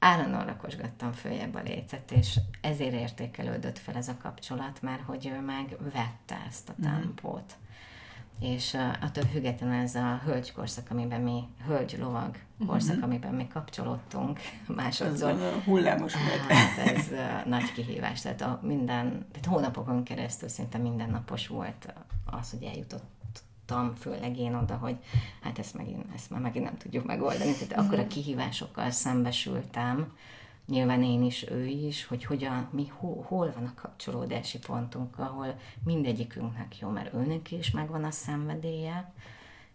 állandóan rakosgattam följebb a lécet, és ezért értékelődött fel ez a kapcsolat, mert hogy ő meg vette ezt a mhm. tempót. Mm. És uh, attól függetlenül ez a hölgykorszak, amiben mi, hölgy-lovag korszak, mm-hmm. amiben mi kapcsolódtunk másodszor. Ez hullámos volt. Hát ez uh, nagy kihívás. Tehát a minden, tehát hónapokon keresztül szinte mindennapos volt az, hogy eljutott jutottam, főleg én oda, hogy hát ezt, megint, ezt már megint nem tudjuk megoldani. Tehát akkor a mhm. kihívásokkal szembesültem, nyilván én is, ő is, hogy hogyan, mi, hol, hol van a kapcsolódási pontunk, ahol mindegyikünknek jó, mert őnek is megvan a szenvedélye,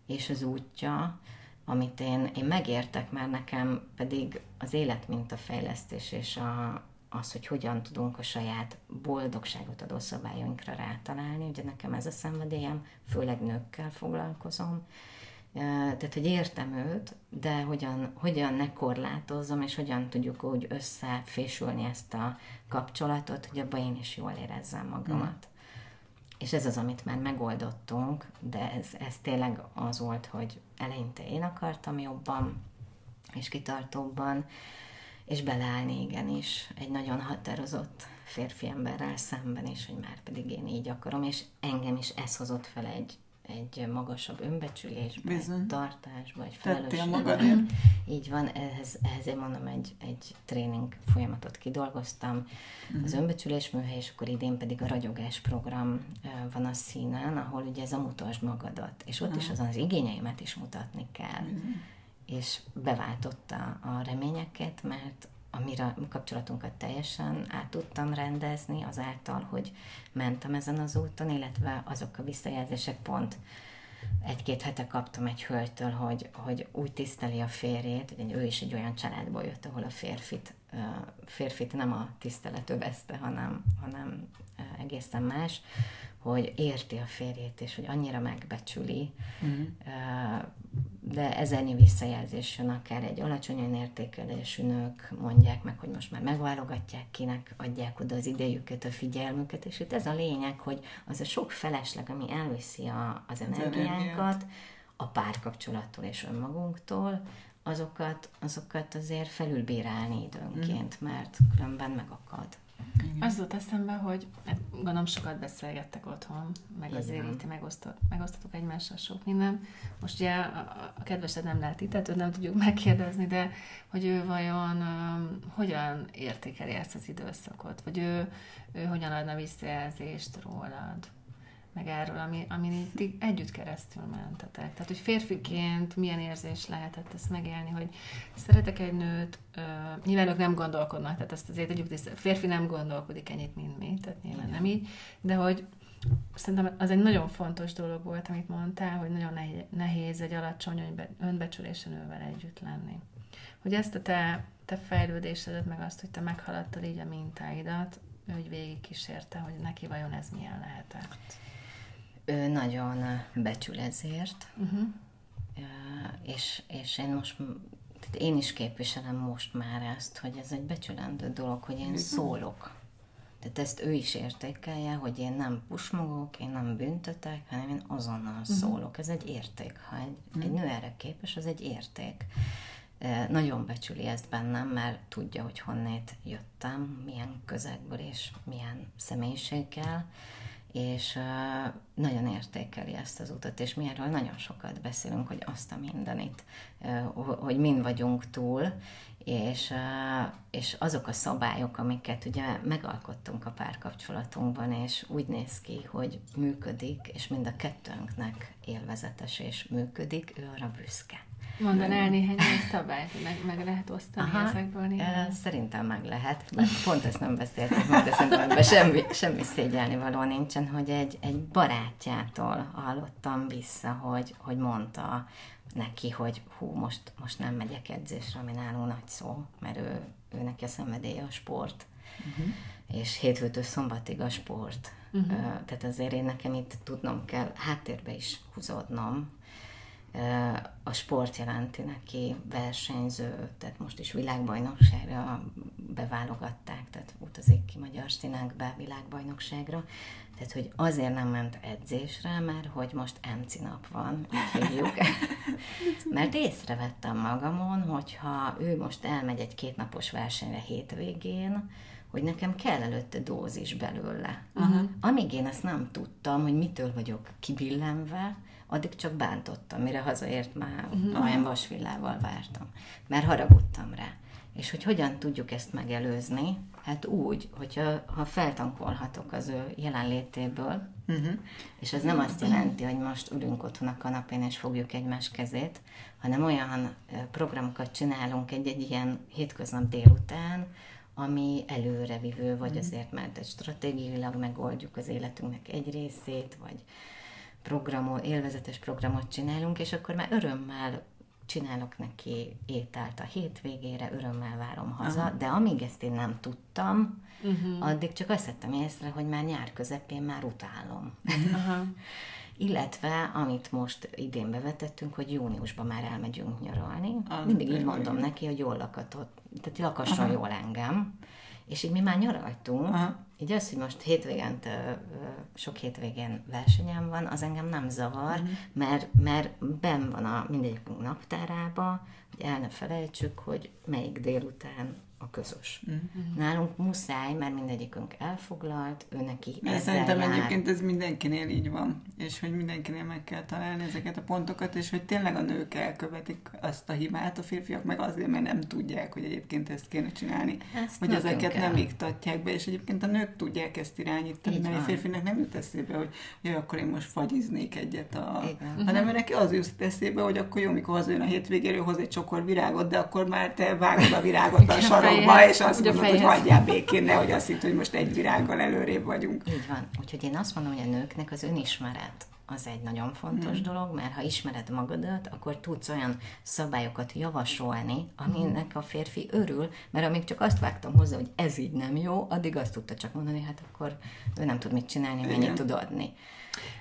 és az útja, amit én, én megértek, mert nekem pedig az életmintafejlesztés és a, az, hogy hogyan tudunk a saját boldogságot adó szabályainkra rátalálni. Ugye nekem ez a szenvedélyem, főleg nőkkel foglalkozom. Tehát, hogy értem őt, de hogyan, hogyan ne korlátozom, és hogyan tudjuk úgy összefésülni ezt a kapcsolatot, hogy abban én is jól érezzem magamat. Mm. És ez az, amit már megoldottunk, de ez, ez tényleg az volt, hogy eleinte én akartam jobban és kitartóbban, és beleállni igenis egy nagyon határozott férfi emberrel szemben is, hogy már pedig én így akarom, és engem is ez hozott fel egy, egy magasabb önbecsülésbe, Bizony. egy tartásba, egy felelősségbe. Így van, ehhez, ehhez én mondom, egy, egy tréning folyamatot kidolgoztam, uh-huh. az önbecsülés műhely, és akkor idén pedig a ragyogás program van a színen, ahol ugye ez a mutasd magadat, és ott uh-huh. is azon az igényeimet is mutatni kell. Uh-huh és beváltotta a reményeket, mert a mi kapcsolatunkat teljesen át tudtam rendezni azáltal, hogy mentem ezen az úton, illetve azok a visszajelzések pont egy-két hete kaptam egy hölgytől, hogy, hogy úgy tiszteli a férjét, hogy ő is egy olyan családból jött, ahol a férfit, férfit nem a tisztelet övezte, hanem, hanem egészen más, hogy érti a férjét, és hogy annyira megbecsüli, uh-huh. de ezernyi visszajelzés jön, akár egy alacsony önértékelésű nők mondják meg, hogy most már megválogatják kinek, adják oda az idejüket, a figyelmüket, és itt ez a lényeg, hogy az a sok felesleg, ami elviszi a, az energiánkat, a párkapcsolattól és önmagunktól, azokat, azokat azért felülbírálni időnként, mm. mert különben megakad. Igen. Az volt eszembe, hogy hát gondolom sokat beszélgettek otthon, meg Igen. azért itt megosztott, megosztottuk egymással sok minden. Most ugye a, a kedvesed nem lehet itt, tehát nem tudjuk megkérdezni, de hogy ő vajon um, hogyan értékeli ezt az időszakot, vagy ő, ő hogyan adna visszajelzést rólad meg erről, ami, amin így együtt keresztül mentetek. Tehát, hogy férfiként milyen érzés lehetett ezt megélni, hogy szeretek egy nőt, uh, nyilván ők nem gondolkodnak, tehát ezt azért tiszta, férfi nem gondolkodik ennyit, mint mi, tehát nyilván nem így, de hogy szerintem az egy nagyon fontos dolog volt, amit mondtál, hogy nagyon nehéz egy alacsony önbecsülésen nővel együtt lenni. Hogy ezt a te, te fejlődésedet, meg azt, hogy te meghaladtad így a mintáidat, ő hogy végig kísérte, hogy neki vajon ez milyen lehetett ő nagyon becsül ezért, uh-huh. és, és én most, tehát én is képviselem most már ezt, hogy ez egy becsülendő dolog, hogy én szólok. Tehát ezt ő is értékelje, hogy én nem pusmogok, én nem büntetek, hanem én azonnal uh-huh. szólok. Ez egy érték. Ha egy, uh-huh. egy nő erre képes, az egy érték. Nagyon becsüli ezt bennem, mert tudja, hogy honnét jöttem, milyen közegből és milyen személyiséggel és nagyon értékeli ezt az utat, és mi erről nagyon sokat beszélünk, hogy azt a mindenit, hogy mind vagyunk túl, és, és azok a szabályok, amiket ugye megalkottunk a párkapcsolatunkban, és úgy néz ki, hogy működik, és mind a kettőnknek élvezetes és működik, ő arra büszke. Mondanál néhány szabályt, hogy meg, meg lehet osztani Aha, ezekből néhány? Szerintem meg lehet, mert pont ezt nem beszéltük de szerintem ebben semmi, semmi szégyelni való nincsen, hogy egy, egy barátjától hallottam vissza, hogy, hogy mondta neki, hogy hú, most, most nem megyek edzésre, ami nálunk nagy szó, mert ő, ő neki a szenvedélye a sport. Uh-huh. És hétfőtől szombatig a sport. Uh-huh. Tehát azért én nekem itt tudnom kell háttérbe is húzódnom, a sport jelenti neki versenyző, tehát most is világbajnokságra beválogatták, tehát utazik ki magyar színekbe világbajnokságra, tehát hogy azért nem ment edzésre, mert hogy most MC nap van, így hívjuk. mert észrevettem magamon, hogyha ő most elmegy egy kétnapos versenyre hétvégén, hogy nekem kell előtte dózis belőle. Uh-huh. Amíg én ezt nem tudtam, hogy mitől vagyok kibillenve, addig csak bántottam, mire hazaért már uh-huh. olyan vasvillával vártam, mert haragudtam rá. És hogy hogyan tudjuk ezt megelőzni? Hát úgy, hogyha ha feltankolhatok az ő jelenlétéből, uh-huh. és ez nem azt jelenti, hogy most ülünk otthon a kanapén és fogjuk egymás kezét, hanem olyan programokat csinálunk egy-egy ilyen hétköznap délután, ami előrevivő, vagy uh-huh. azért, mert egy stratégiailag megoldjuk az életünknek egy részét, vagy programot, élvezetes programot csinálunk, és akkor már örömmel csinálok neki ételt a hétvégére, örömmel várom haza, Aha. de amíg ezt én nem tudtam, uh-huh. addig csak azt vettem észre, hogy már nyár közepén már utálom. Aha. Illetve, amit most idén bevetettünk, hogy júniusban már elmegyünk nyaralni. Ah, Mindig így mondom neki, hogy jól lakatott, tehát lakasson Aha. jól engem. És így mi már nyaraltunk, Aha. Így az, hogy most hétvégén, sok hétvégén versenyem van, az engem nem zavar, uh-huh. mert, mert ben van a mindegyikünk naptárába, hogy el ne felejtsük, hogy melyik délután a közös. Uh-huh. Nálunk muszáj, mert mindegyikünk elfoglalt, ő neki ezzel Szerintem jár. egyébként ez mindenkinél így van, és hogy mindenkinél meg kell találni ezeket a pontokat, és hogy tényleg a nők elkövetik azt a hibát, a férfiak meg azért, mert nem tudják, hogy egyébként ezt kéne csinálni, ezt hogy ezeket kell. nem iktatják be, és egyébként a nők tudják ezt irányítani, így mert van. a férfinek nem jut eszébe, hogy jó, akkor én most fagyiznék egyet, a... hanem uh-huh. neki az jut eszébe, hogy akkor jó, mikor hazajön a hétvégéről, hoz egy csokor virágot, de akkor már te vágod a virágot a sarokba, és azt mondod, hogy hagyjál békén, nehogy azt hitt, hogy most egy virággal előrébb vagyunk. Így van. Úgyhogy én azt mondom, hogy a nőknek az önismeret az egy nagyon fontos mm. dolog, mert ha ismered magadat, akkor tudsz olyan szabályokat javasolni, aminek a férfi örül, mert amíg csak azt vágtam hozzá, hogy ez így nem jó, addig azt tudta csak mondani, hát akkor ő nem tud mit csinálni, mennyit Igen. tud adni.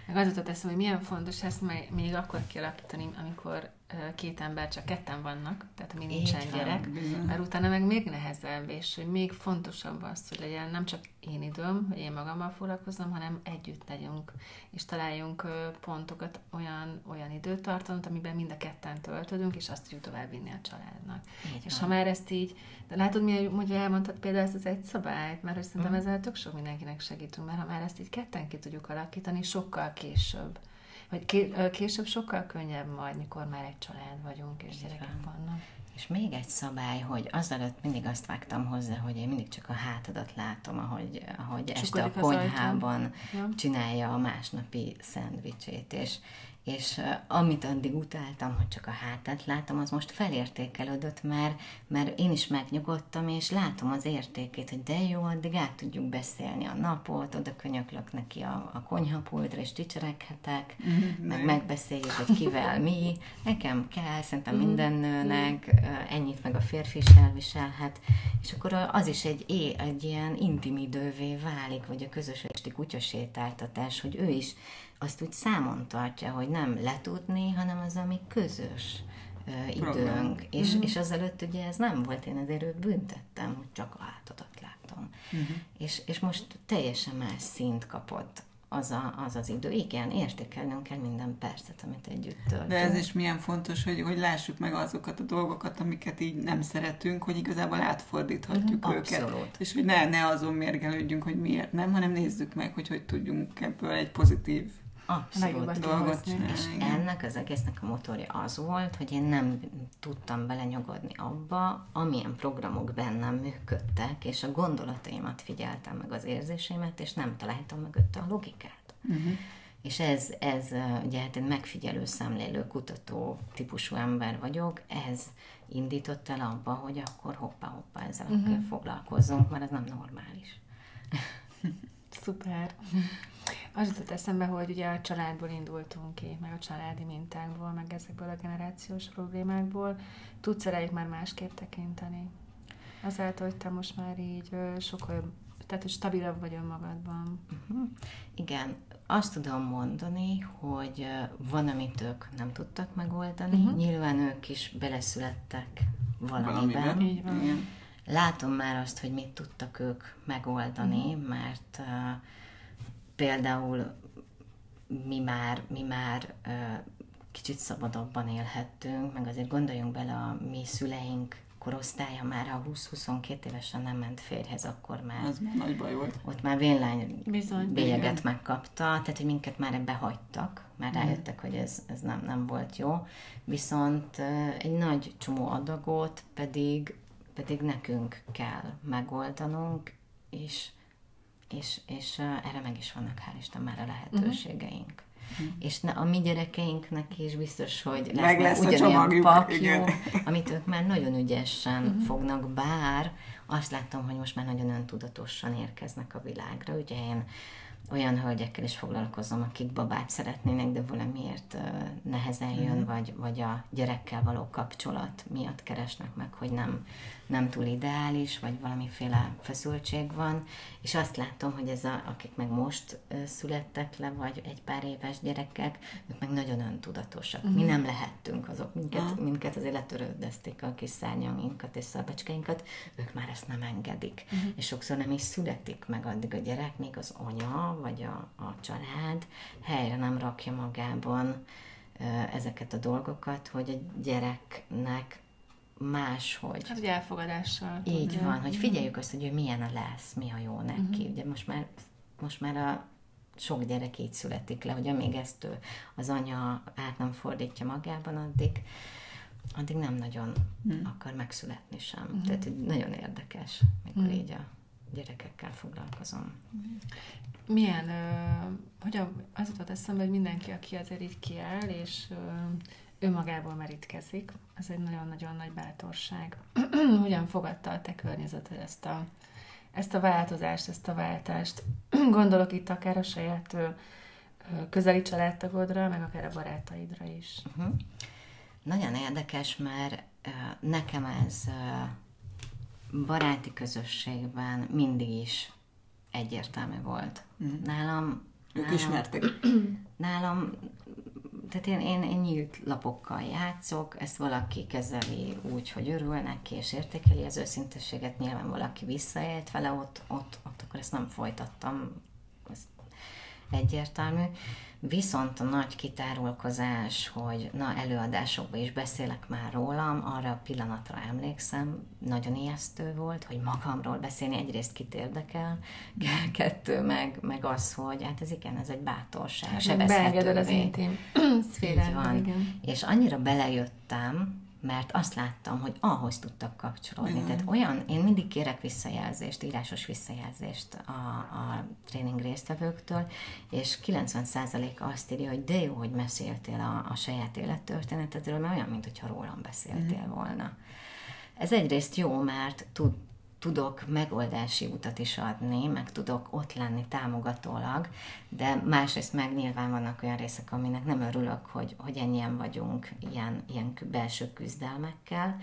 Meg az jutott eszem, hogy milyen fontos ezt még akkor kialakítani, amikor két ember, csak ketten vannak, tehát mi nincsen Így gyerek, van, mert utána meg még nehezebb, és hogy még fontosabb az, hogy legyen nem csak én időm, hogy én magammal foglalkozom, hanem együtt legyünk, és találjunk pontokat, olyan, olyan időtartalmat, amiben mind a ketten töltödünk, és azt tudjuk tovább vinni a családnak. Így és van. ha már ezt így, de látod, mi, hogy elmondtad például ezt az egy szabályt, mert hogy szerintem mm. ezzel tök sok mindenkinek segítünk, mert ha már ezt így ketten ki tudjuk alakítani, sokkal később vagy később sokkal könnyebb majd, mikor már egy család vagyunk, és gyerekek vannak. És még egy szabály, hogy azelőtt mindig azt vágtam hozzá, hogy én mindig csak a hátadat látom, ahogy, ahogy este a konyhában csinálja a másnapi szendvicsét, és, és amit addig utáltam, hogy csak a hátát látom, az most felértékelődött, mert, mert én is megnyugodtam, és látom az értékét, hogy de jó, addig át tudjuk beszélni a napot, oda könyöklök neki a, a konyhapultra, és dicsereghetek, mm-hmm. meg megbeszéljük, hogy kivel mi. Nekem kell, szerintem mm-hmm. minden nőnek, ennyit meg a férfi is elviselhet, és akkor az is egy, egy ilyen intim idővé válik, vagy a közös esti kutyasétáltatás, hogy ő is azt úgy számon tartja, hogy nem letudni, hanem az, ami közös uh, időnk. És, uh-huh. és azelőtt ugye ez nem volt, én azért őt büntettem, hogy csak a hátadat láttam. Uh-huh. És, és most teljesen más szint kapott az, a, az az idő. Igen, értékelnünk kell minden percet, amit együtt töltünk. De ez is milyen fontos, hogy, hogy lássuk meg azokat a dolgokat, amiket így nem szeretünk, hogy igazából átfordíthatjuk uh-huh. őket. Abszolút. És hogy ne, ne azon mérgelődjünk, hogy miért nem, hanem nézzük meg, hogy hogy tudjunk ebből egy pozitív Abszolút dolgot És ennek az egésznek a motorja az volt, hogy én nem tudtam belenyugodni abba, amilyen programok bennem működtek, és a gondolataimat figyeltem meg az érzéseimet, és nem találtam mögötte a logikát. Uh-huh. És ez, ez ugye hát én megfigyelő, szemlélő, kutató típusú ember vagyok, ez indított el abba, hogy akkor hoppá-hoppá ezzel uh-huh. foglalkozzunk, mert ez nem normális. Szuper. Az jutott eszembe, hogy ugye a családból indultunk ki, meg a családi mintákból, meg ezekből a generációs problémákból. Tudsz rájuk már másképp tekinteni? Azáltal, hogy te most már így sokkal, tehát hogy stabilabb vagy önmagadban. Uh-huh. Igen, azt tudom mondani, hogy van, amit ők nem tudtak megoldani. Uh-huh. Nyilván ők is beleszülettek valamiben. valamiben. Így van. Igen. Látom már azt, hogy mit tudtak ők megoldani, uh-huh. mert uh, például mi már, mi már kicsit szabadabban élhettünk, meg azért gondoljunk bele a mi szüleink korosztálya már, ha 20-22 évesen nem ment férjhez, akkor már... Ez már nagy baj volt. Ott már vénlány Bizony, bélyeget megkapta, tehát hogy minket már ebbe hagytak, már mm. rájöttek, hogy ez, ez nem, nem volt jó. Viszont egy nagy csomó adagot pedig, pedig nekünk kell megoldanunk, és és, és erre meg is vannak, hál' Isten, már a lehetőségeink. Uh-huh. És na, a mi gyerekeinknek is biztos, hogy lesz, meg lesz ugyanolyan pakjú, amit ők már nagyon ügyesen uh-huh. fognak, bár azt láttam, hogy most már nagyon öntudatosan érkeznek a világra. Ugye én olyan hölgyekkel is foglalkozom, akik babát szeretnének, de valamiért nehezen jön, mm. vagy, vagy a gyerekkel való kapcsolat miatt keresnek meg, hogy nem, nem túl ideális, vagy valamiféle feszültség van, és azt látom, hogy ez a, akik meg most születtek le, vagy egy pár éves gyerekek, ők meg nagyon öntudatosak. Mm. Mi nem lehettünk azok, minket, ah. minket azért letörődezték a kis szárnyainkat és szabecskeinkat, ők már ezt nem engedik. Mm. És sokszor nem is születik meg addig a gyerek, még az anya, vagy a, a család helyre nem rakja magában ezeket a dolgokat, hogy a gyereknek máshogy. Hát, hogy elfogadással. Így tudja. van, hogy figyeljük azt, hogy ő milyen a lesz, mi a jó neki. Uh-huh. Ugye most már, most már a sok gyerek így születik le, hogy amíg ezt ő, az anya át nem fordítja magában, addig, addig nem nagyon uh-huh. akar megszületni sem. Uh-huh. Tehát nagyon érdekes, mikor uh-huh. így a gyerekekkel foglalkozom. Milyen, hogy az jutott eszembe, hogy mindenki, aki azért így kiáll, és önmagából merítkezik, az egy nagyon-nagyon nagy bátorság. Hogyan fogadta a te környezeted ezt a, ezt a változást, ezt a váltást? Gondolok itt akár a saját közeli családtagodra, meg akár a barátaidra is. Uh-huh. Nagyon érdekes, mert nekem ez baráti közösségben mindig is egyértelmű volt. Mm. Nálam... Ők nálam, ismertek? Nálam tehát én, én, én nyílt lapokkal játszok, ezt valaki kezeli úgy, hogy örül neki és értékeli az őszintességet, nyilván valaki visszaélt vele, ott, ott, ott akkor ezt nem folytattam, ez egyértelmű. Viszont a nagy kitárulkozás, hogy na előadásokban is beszélek már rólam, arra a pillanatra emlékszem, nagyon ijesztő volt, hogy magamról beszélni egyrészt kit érdekel, kettő meg, meg az, hogy hát ez igen, ez egy bátorság, hát, sebezhetővé. az intim igen. És annyira belejöttem, mert azt láttam, hogy ahhoz tudtak kapcsolódni. Mm. Tehát olyan, én mindig kérek visszajelzést, írásos visszajelzést a, a tréning résztvevőktől, és 90% azt írja, hogy de jó, hogy meséltél a, a saját élettörténetedről, mert olyan, mintha rólam beszéltél mm. volna. Ez egyrészt jó, mert tud, tudok megoldási utat is adni, meg tudok ott lenni támogatólag, de másrészt meg nyilván vannak olyan részek, aminek nem örülök, hogy, hogy ennyien vagyunk ilyen, ilyen belső küzdelmekkel,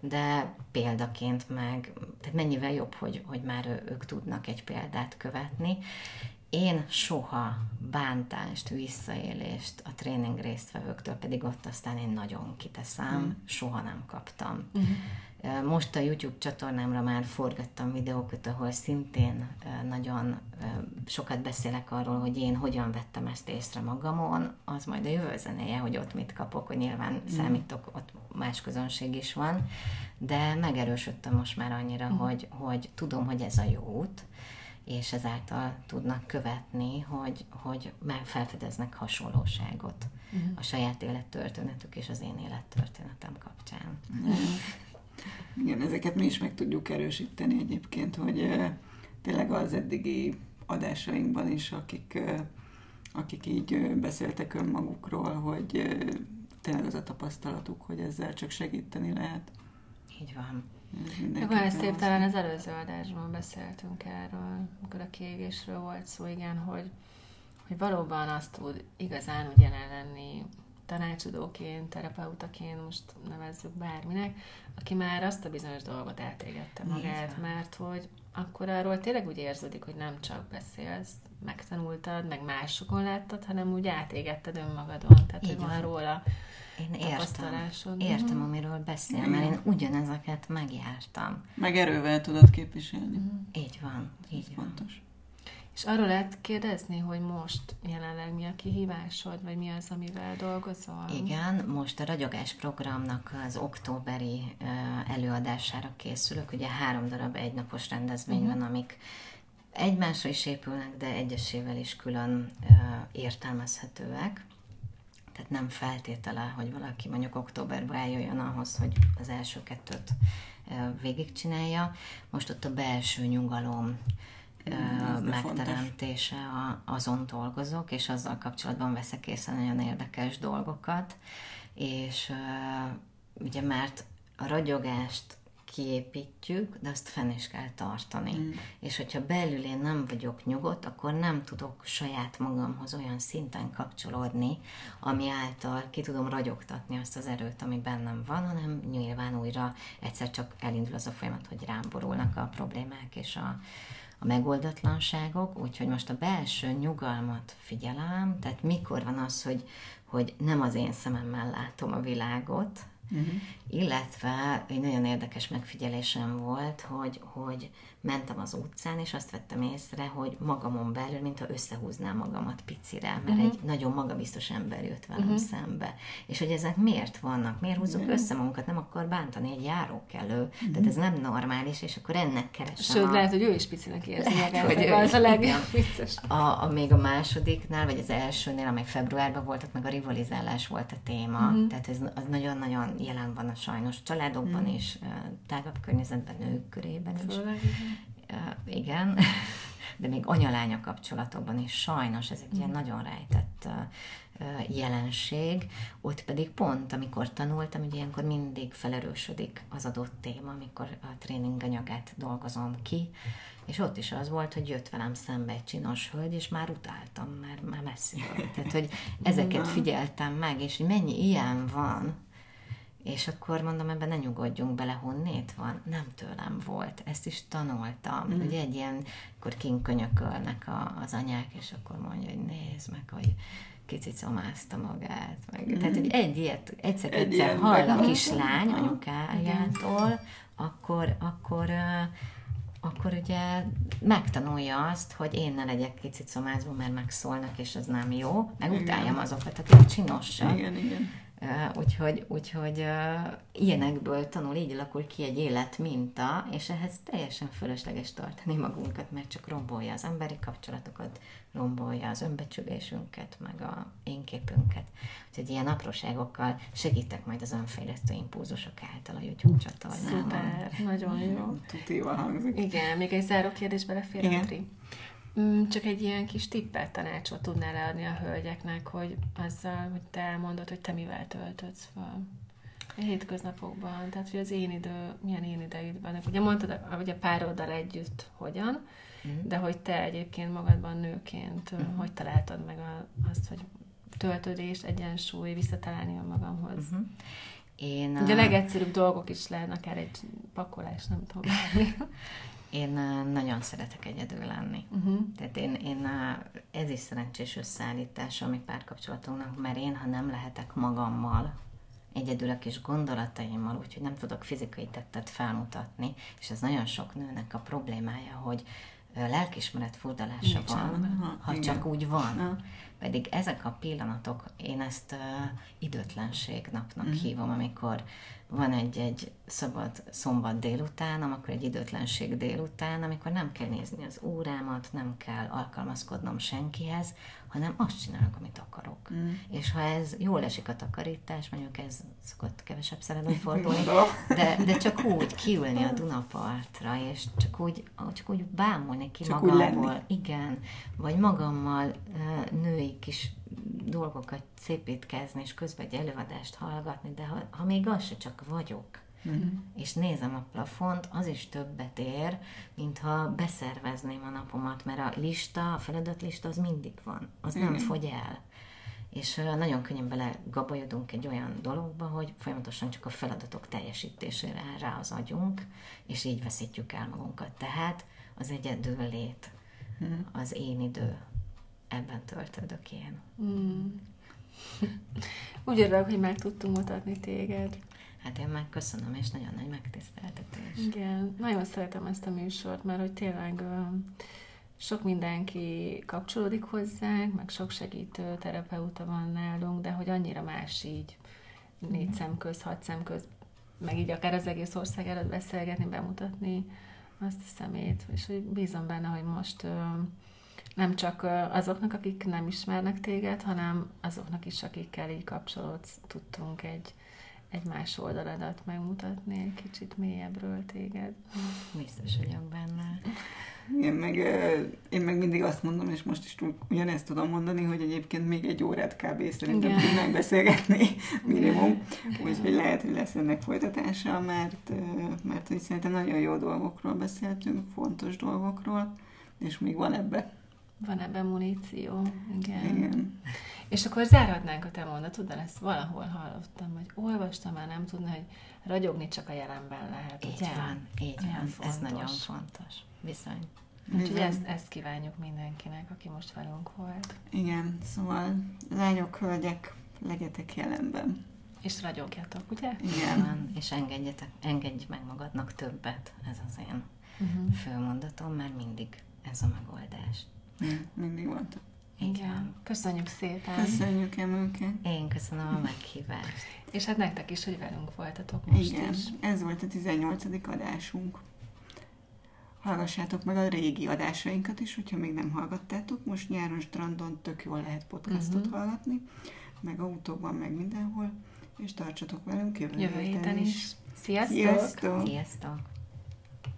de példaként meg, tehát mennyivel jobb, hogy, hogy már ő, ők tudnak egy példát követni, én soha bántást, visszaélést a tréning résztvevőktől, pedig ott aztán én nagyon kiteszem, mm. soha nem kaptam. Mm. Most a YouTube csatornámra már forgattam videókat, ahol szintén nagyon sokat beszélek arról, hogy én hogyan vettem ezt észre magamon, az majd a jövő zenéje, hogy ott mit kapok, hogy nyilván mm. számítok, ott más közönség is van, de megerősödtem most már annyira, mm. hogy, hogy tudom, hogy ez a jó út, és ezáltal tudnak követni, hogy, hogy már felfedeznek hasonlóságot uh-huh. a saját élettörténetük és az én élettörténetem kapcsán. Uh-huh. Igen, ezeket mi is meg tudjuk erősíteni egyébként, hogy tényleg az eddigi adásainkban is, akik, akik így beszéltek önmagukról, hogy tényleg az a tapasztalatuk, hogy ezzel csak segíteni lehet. Így van. Van szép, talán az előző adásban beszéltünk erről, amikor a kiégésről volt szó, igen, hogy, hogy valóban azt tud igazán jelen lenni tanácsadóként, terapeutaként, most nevezzük bárminek, aki már azt a bizonyos dolgot eltégette magát, mert hogy akkor arról tényleg úgy érződik, hogy nem csak beszélsz, megtanultad, meg másokon láttad, hanem úgy átégetted önmagadon. Tehát, Így hogy van, van róla én értem, értem, amiről beszél, mm. mert én ugyanezeket megjártam. Meg erővel tudod képviselni. Mm. Így van, így van. Fontos. És arról lehet kérdezni, hogy most jelenleg mi a kihívásod, vagy mi az, amivel dolgozol? Igen, most a ragyogás programnak az októberi előadására készülök. Ugye három darab egynapos rendezvény uh-huh. van, amik egymásra is épülnek, de egyesével is külön értelmezhetőek. Tehát nem feltétele, hogy valaki mondjuk októberben eljöjjön ahhoz, hogy az első kettőt végigcsinálja. Most ott a belső nyugalom mm, megteremtése a, azon dolgozok, és azzal kapcsolatban veszek észre nagyon érdekes dolgokat, és ugye mert a ragyogást kiépítjük, de azt fenn is kell tartani. Mm. És hogyha belül én nem vagyok nyugodt, akkor nem tudok saját magamhoz olyan szinten kapcsolódni, ami által ki tudom ragyogtatni azt az erőt, ami bennem van, hanem nyilván újra egyszer csak elindul az a folyamat, hogy rám borulnak a problémák és a, a megoldatlanságok, úgyhogy most a belső nyugalmat figyelem, tehát mikor van az, hogy, hogy nem az én szememmel látom a világot, Uh-huh. Illetve egy nagyon érdekes megfigyelésem volt, hogy, hogy mentem az utcán, és azt vettem észre, hogy magamon belül, mintha összehúznám magamat picire, mert uh-huh. egy nagyon magabiztos ember jött velem uh-huh. szembe. És hogy ezek miért vannak? Miért húzzuk uh-huh. össze magunkat? Nem akar bántani egy járókelő. Uh-huh. Tehát ez nem normális, és akkor ennek keresem. Sőt, a... lehet, hogy ő is picinek érzi magát. Hogy ő az a legjobb a, a, még a másodiknál, vagy az elsőnél, amely februárban volt, ott meg a rivalizálás volt a téma. Uh-huh. Tehát ez az nagyon-nagyon jelen van a sajnos családokban uh-huh. is, tágabb környezetben, nők körében is. Főleg, igen, de még anyalánya kapcsolatokban is sajnos ez egy ilyen mm. nagyon rejtett jelenség, ott pedig pont, amikor tanultam, hogy ilyenkor mindig felerősödik az adott téma, amikor a tréning anyagát dolgozom ki, és ott is az volt, hogy jött velem szembe egy csinos hölgy, és már utáltam, mert már messziről. Tehát, hogy ezeket figyeltem meg, és hogy mennyi ilyen van, és akkor mondom, ebben ne nyugodjunk bele, honnét van? Nem tőlem volt, ezt is tanultam. Mm. Ugye egy ilyen, akkor kinkönyökölnek a, az anyák, és akkor mondja, hogy nézd meg, hogy kicsit szomázta magát. Meg, mm-hmm. Tehát, hogy egy ilyet egyszer-egyszer egy hall a kislány anyukájától, akkor, akkor akkor ugye megtanulja azt, hogy én ne legyek kicsit szomázva, mert megszólnak, és az nem jó, meg utáljam azokat, akik csinosak. Igen, igen. Úgyhogy, úgyhogy ilyenekből tanul, így alakul ki egy életminta, és ehhez teljesen fölösleges tartani magunkat, mert csak rombolja az emberi kapcsolatokat, rombolja az önbecsülésünket, meg a énképünket. Úgyhogy ilyen apróságokkal segítek majd az önfejlesztő impulzusok által a YouTube csatornán. Szuper, nagyon jó. Tutéva hangzik. Igen, még egy záró kérdés belefér, Igen. Mm, csak egy ilyen kis tippet, tanácsot tudnál leadni a hölgyeknek, hogy azzal, hogy te elmondod, hogy te mivel töltödsz fel a hétköznapokban, tehát hogy az én idő, milyen én ideid vannak. Ugye mondtad, hogy a pároddal együtt hogyan, mm. de hogy te egyébként magadban nőként, mm. hogy találtad meg a, azt, hogy töltődés, egyensúly, visszatalálni a magamhoz. Mm-hmm. Én, Ugye a legegyszerűbb dolgok is lehetnek, akár egy pakolás, nem tudom. Én nagyon szeretek egyedül lenni. Uh-huh. Tehát én, én ez is szerencsés összeállítás a mi párkapcsolatunknak, mert én, ha nem lehetek magammal, egyedül a kis gondolataimmal, úgyhogy nem tudok fizikai tettet felmutatni, és ez nagyon sok nőnek a problémája, hogy lelkismeret furdalása van, ha, ha csak úgy van. Ha. Pedig ezek a pillanatok, én ezt uh, időtlenség napnak uh-huh. hívom, amikor van egy-egy szabad szombat délután, akkor egy időtlenség délután, amikor nem kell nézni az órámat, nem kell alkalmazkodnom senkihez, hanem azt csinálok, amit akarok. Mm. És ha ez jól esik a takarítás, mondjuk ez szokott kevesebb szerelem fordulni, de, de csak úgy kiülni a Dunapartra, és csak úgy, csak úgy bámulni ki csak magamból. Igen, vagy magammal női kis dolgokat szépítkezni, és közben egy előadást hallgatni, de ha, ha még az se csak vagyok, uh-huh. és nézem a plafont, az is többet ér, mintha beszervezném a napomat, mert a lista, a feladatlista az mindig van, az uh-huh. nem fogy el. És nagyon könnyen bele gabajodunk egy olyan dologba, hogy folyamatosan csak a feladatok teljesítésére áll rá az agyunk, és így veszítjük el magunkat. Tehát az egyedül lét, uh-huh. az én idő, ebben töltődök én. Mm. Úgy örülök, hogy meg tudtunk mutatni téged. Hát én meg köszönöm, és nagyon nagy megtiszteltetés. Igen, nagyon szeretem ezt a műsort, mert hogy tényleg sok mindenki kapcsolódik hozzánk, meg sok segítő terapeuta van nálunk, de hogy annyira más így négy szem köz, hat szem köz, meg így akár az egész ország előtt beszélgetni, bemutatni azt a szemét, és hogy bízom benne, hogy most nem csak azoknak, akik nem ismernek téged, hanem azoknak is, akikkel így kapcsolódsz, tudtunk egy, egy más oldaladat megmutatni, egy kicsit mélyebbről téged. Biztos vagyok benne. Én meg, én meg mindig azt mondom, és most is ugyanezt tudom mondani, hogy egyébként még egy órát kb. szerintem tudnánk beszélgetni minimum. Úgyhogy lehet, hogy lesz ennek folytatása, mert, mert hogy szerintem nagyon jó dolgokról beszéltünk, fontos dolgokról, és még van ebbe van ebben muníció, igen. igen. És akkor záradnánk a te mondatoddal, ezt valahol hallottam, hogy olvastam, már nem tudna, hogy ragyogni csak a jelenben lehet. Így ugye? van, így Olyan van, fontos. ez nagyon fontos, bizony. Úgyhogy ezt, ezt kívánjuk mindenkinek, aki most velünk volt. Igen, szóval lányok, hölgyek, legyetek jelenben. És ragyogjatok, ugye? Igen. Van, és engedjetek, engedj meg magadnak többet, ez az én uh-huh. főmondatom, mert mindig ez a megoldás. Mindig volt. Igen. Köszönjük szépen. Köszönjük, Emőke. Én köszönöm a meghívást. És hát nektek is, hogy velünk voltatok most Igen. is. Ez volt a 18. adásunk. Hallgassátok meg a régi adásainkat is, hogyha még nem hallgattátok. Most nyáron strandon tök jól lehet podcastot uh-huh. hallgatni, meg autóban, meg mindenhol. És tartsatok velünk jövő, jövő héten is. is. Sziasztok! Sziasztok! Sziasztok.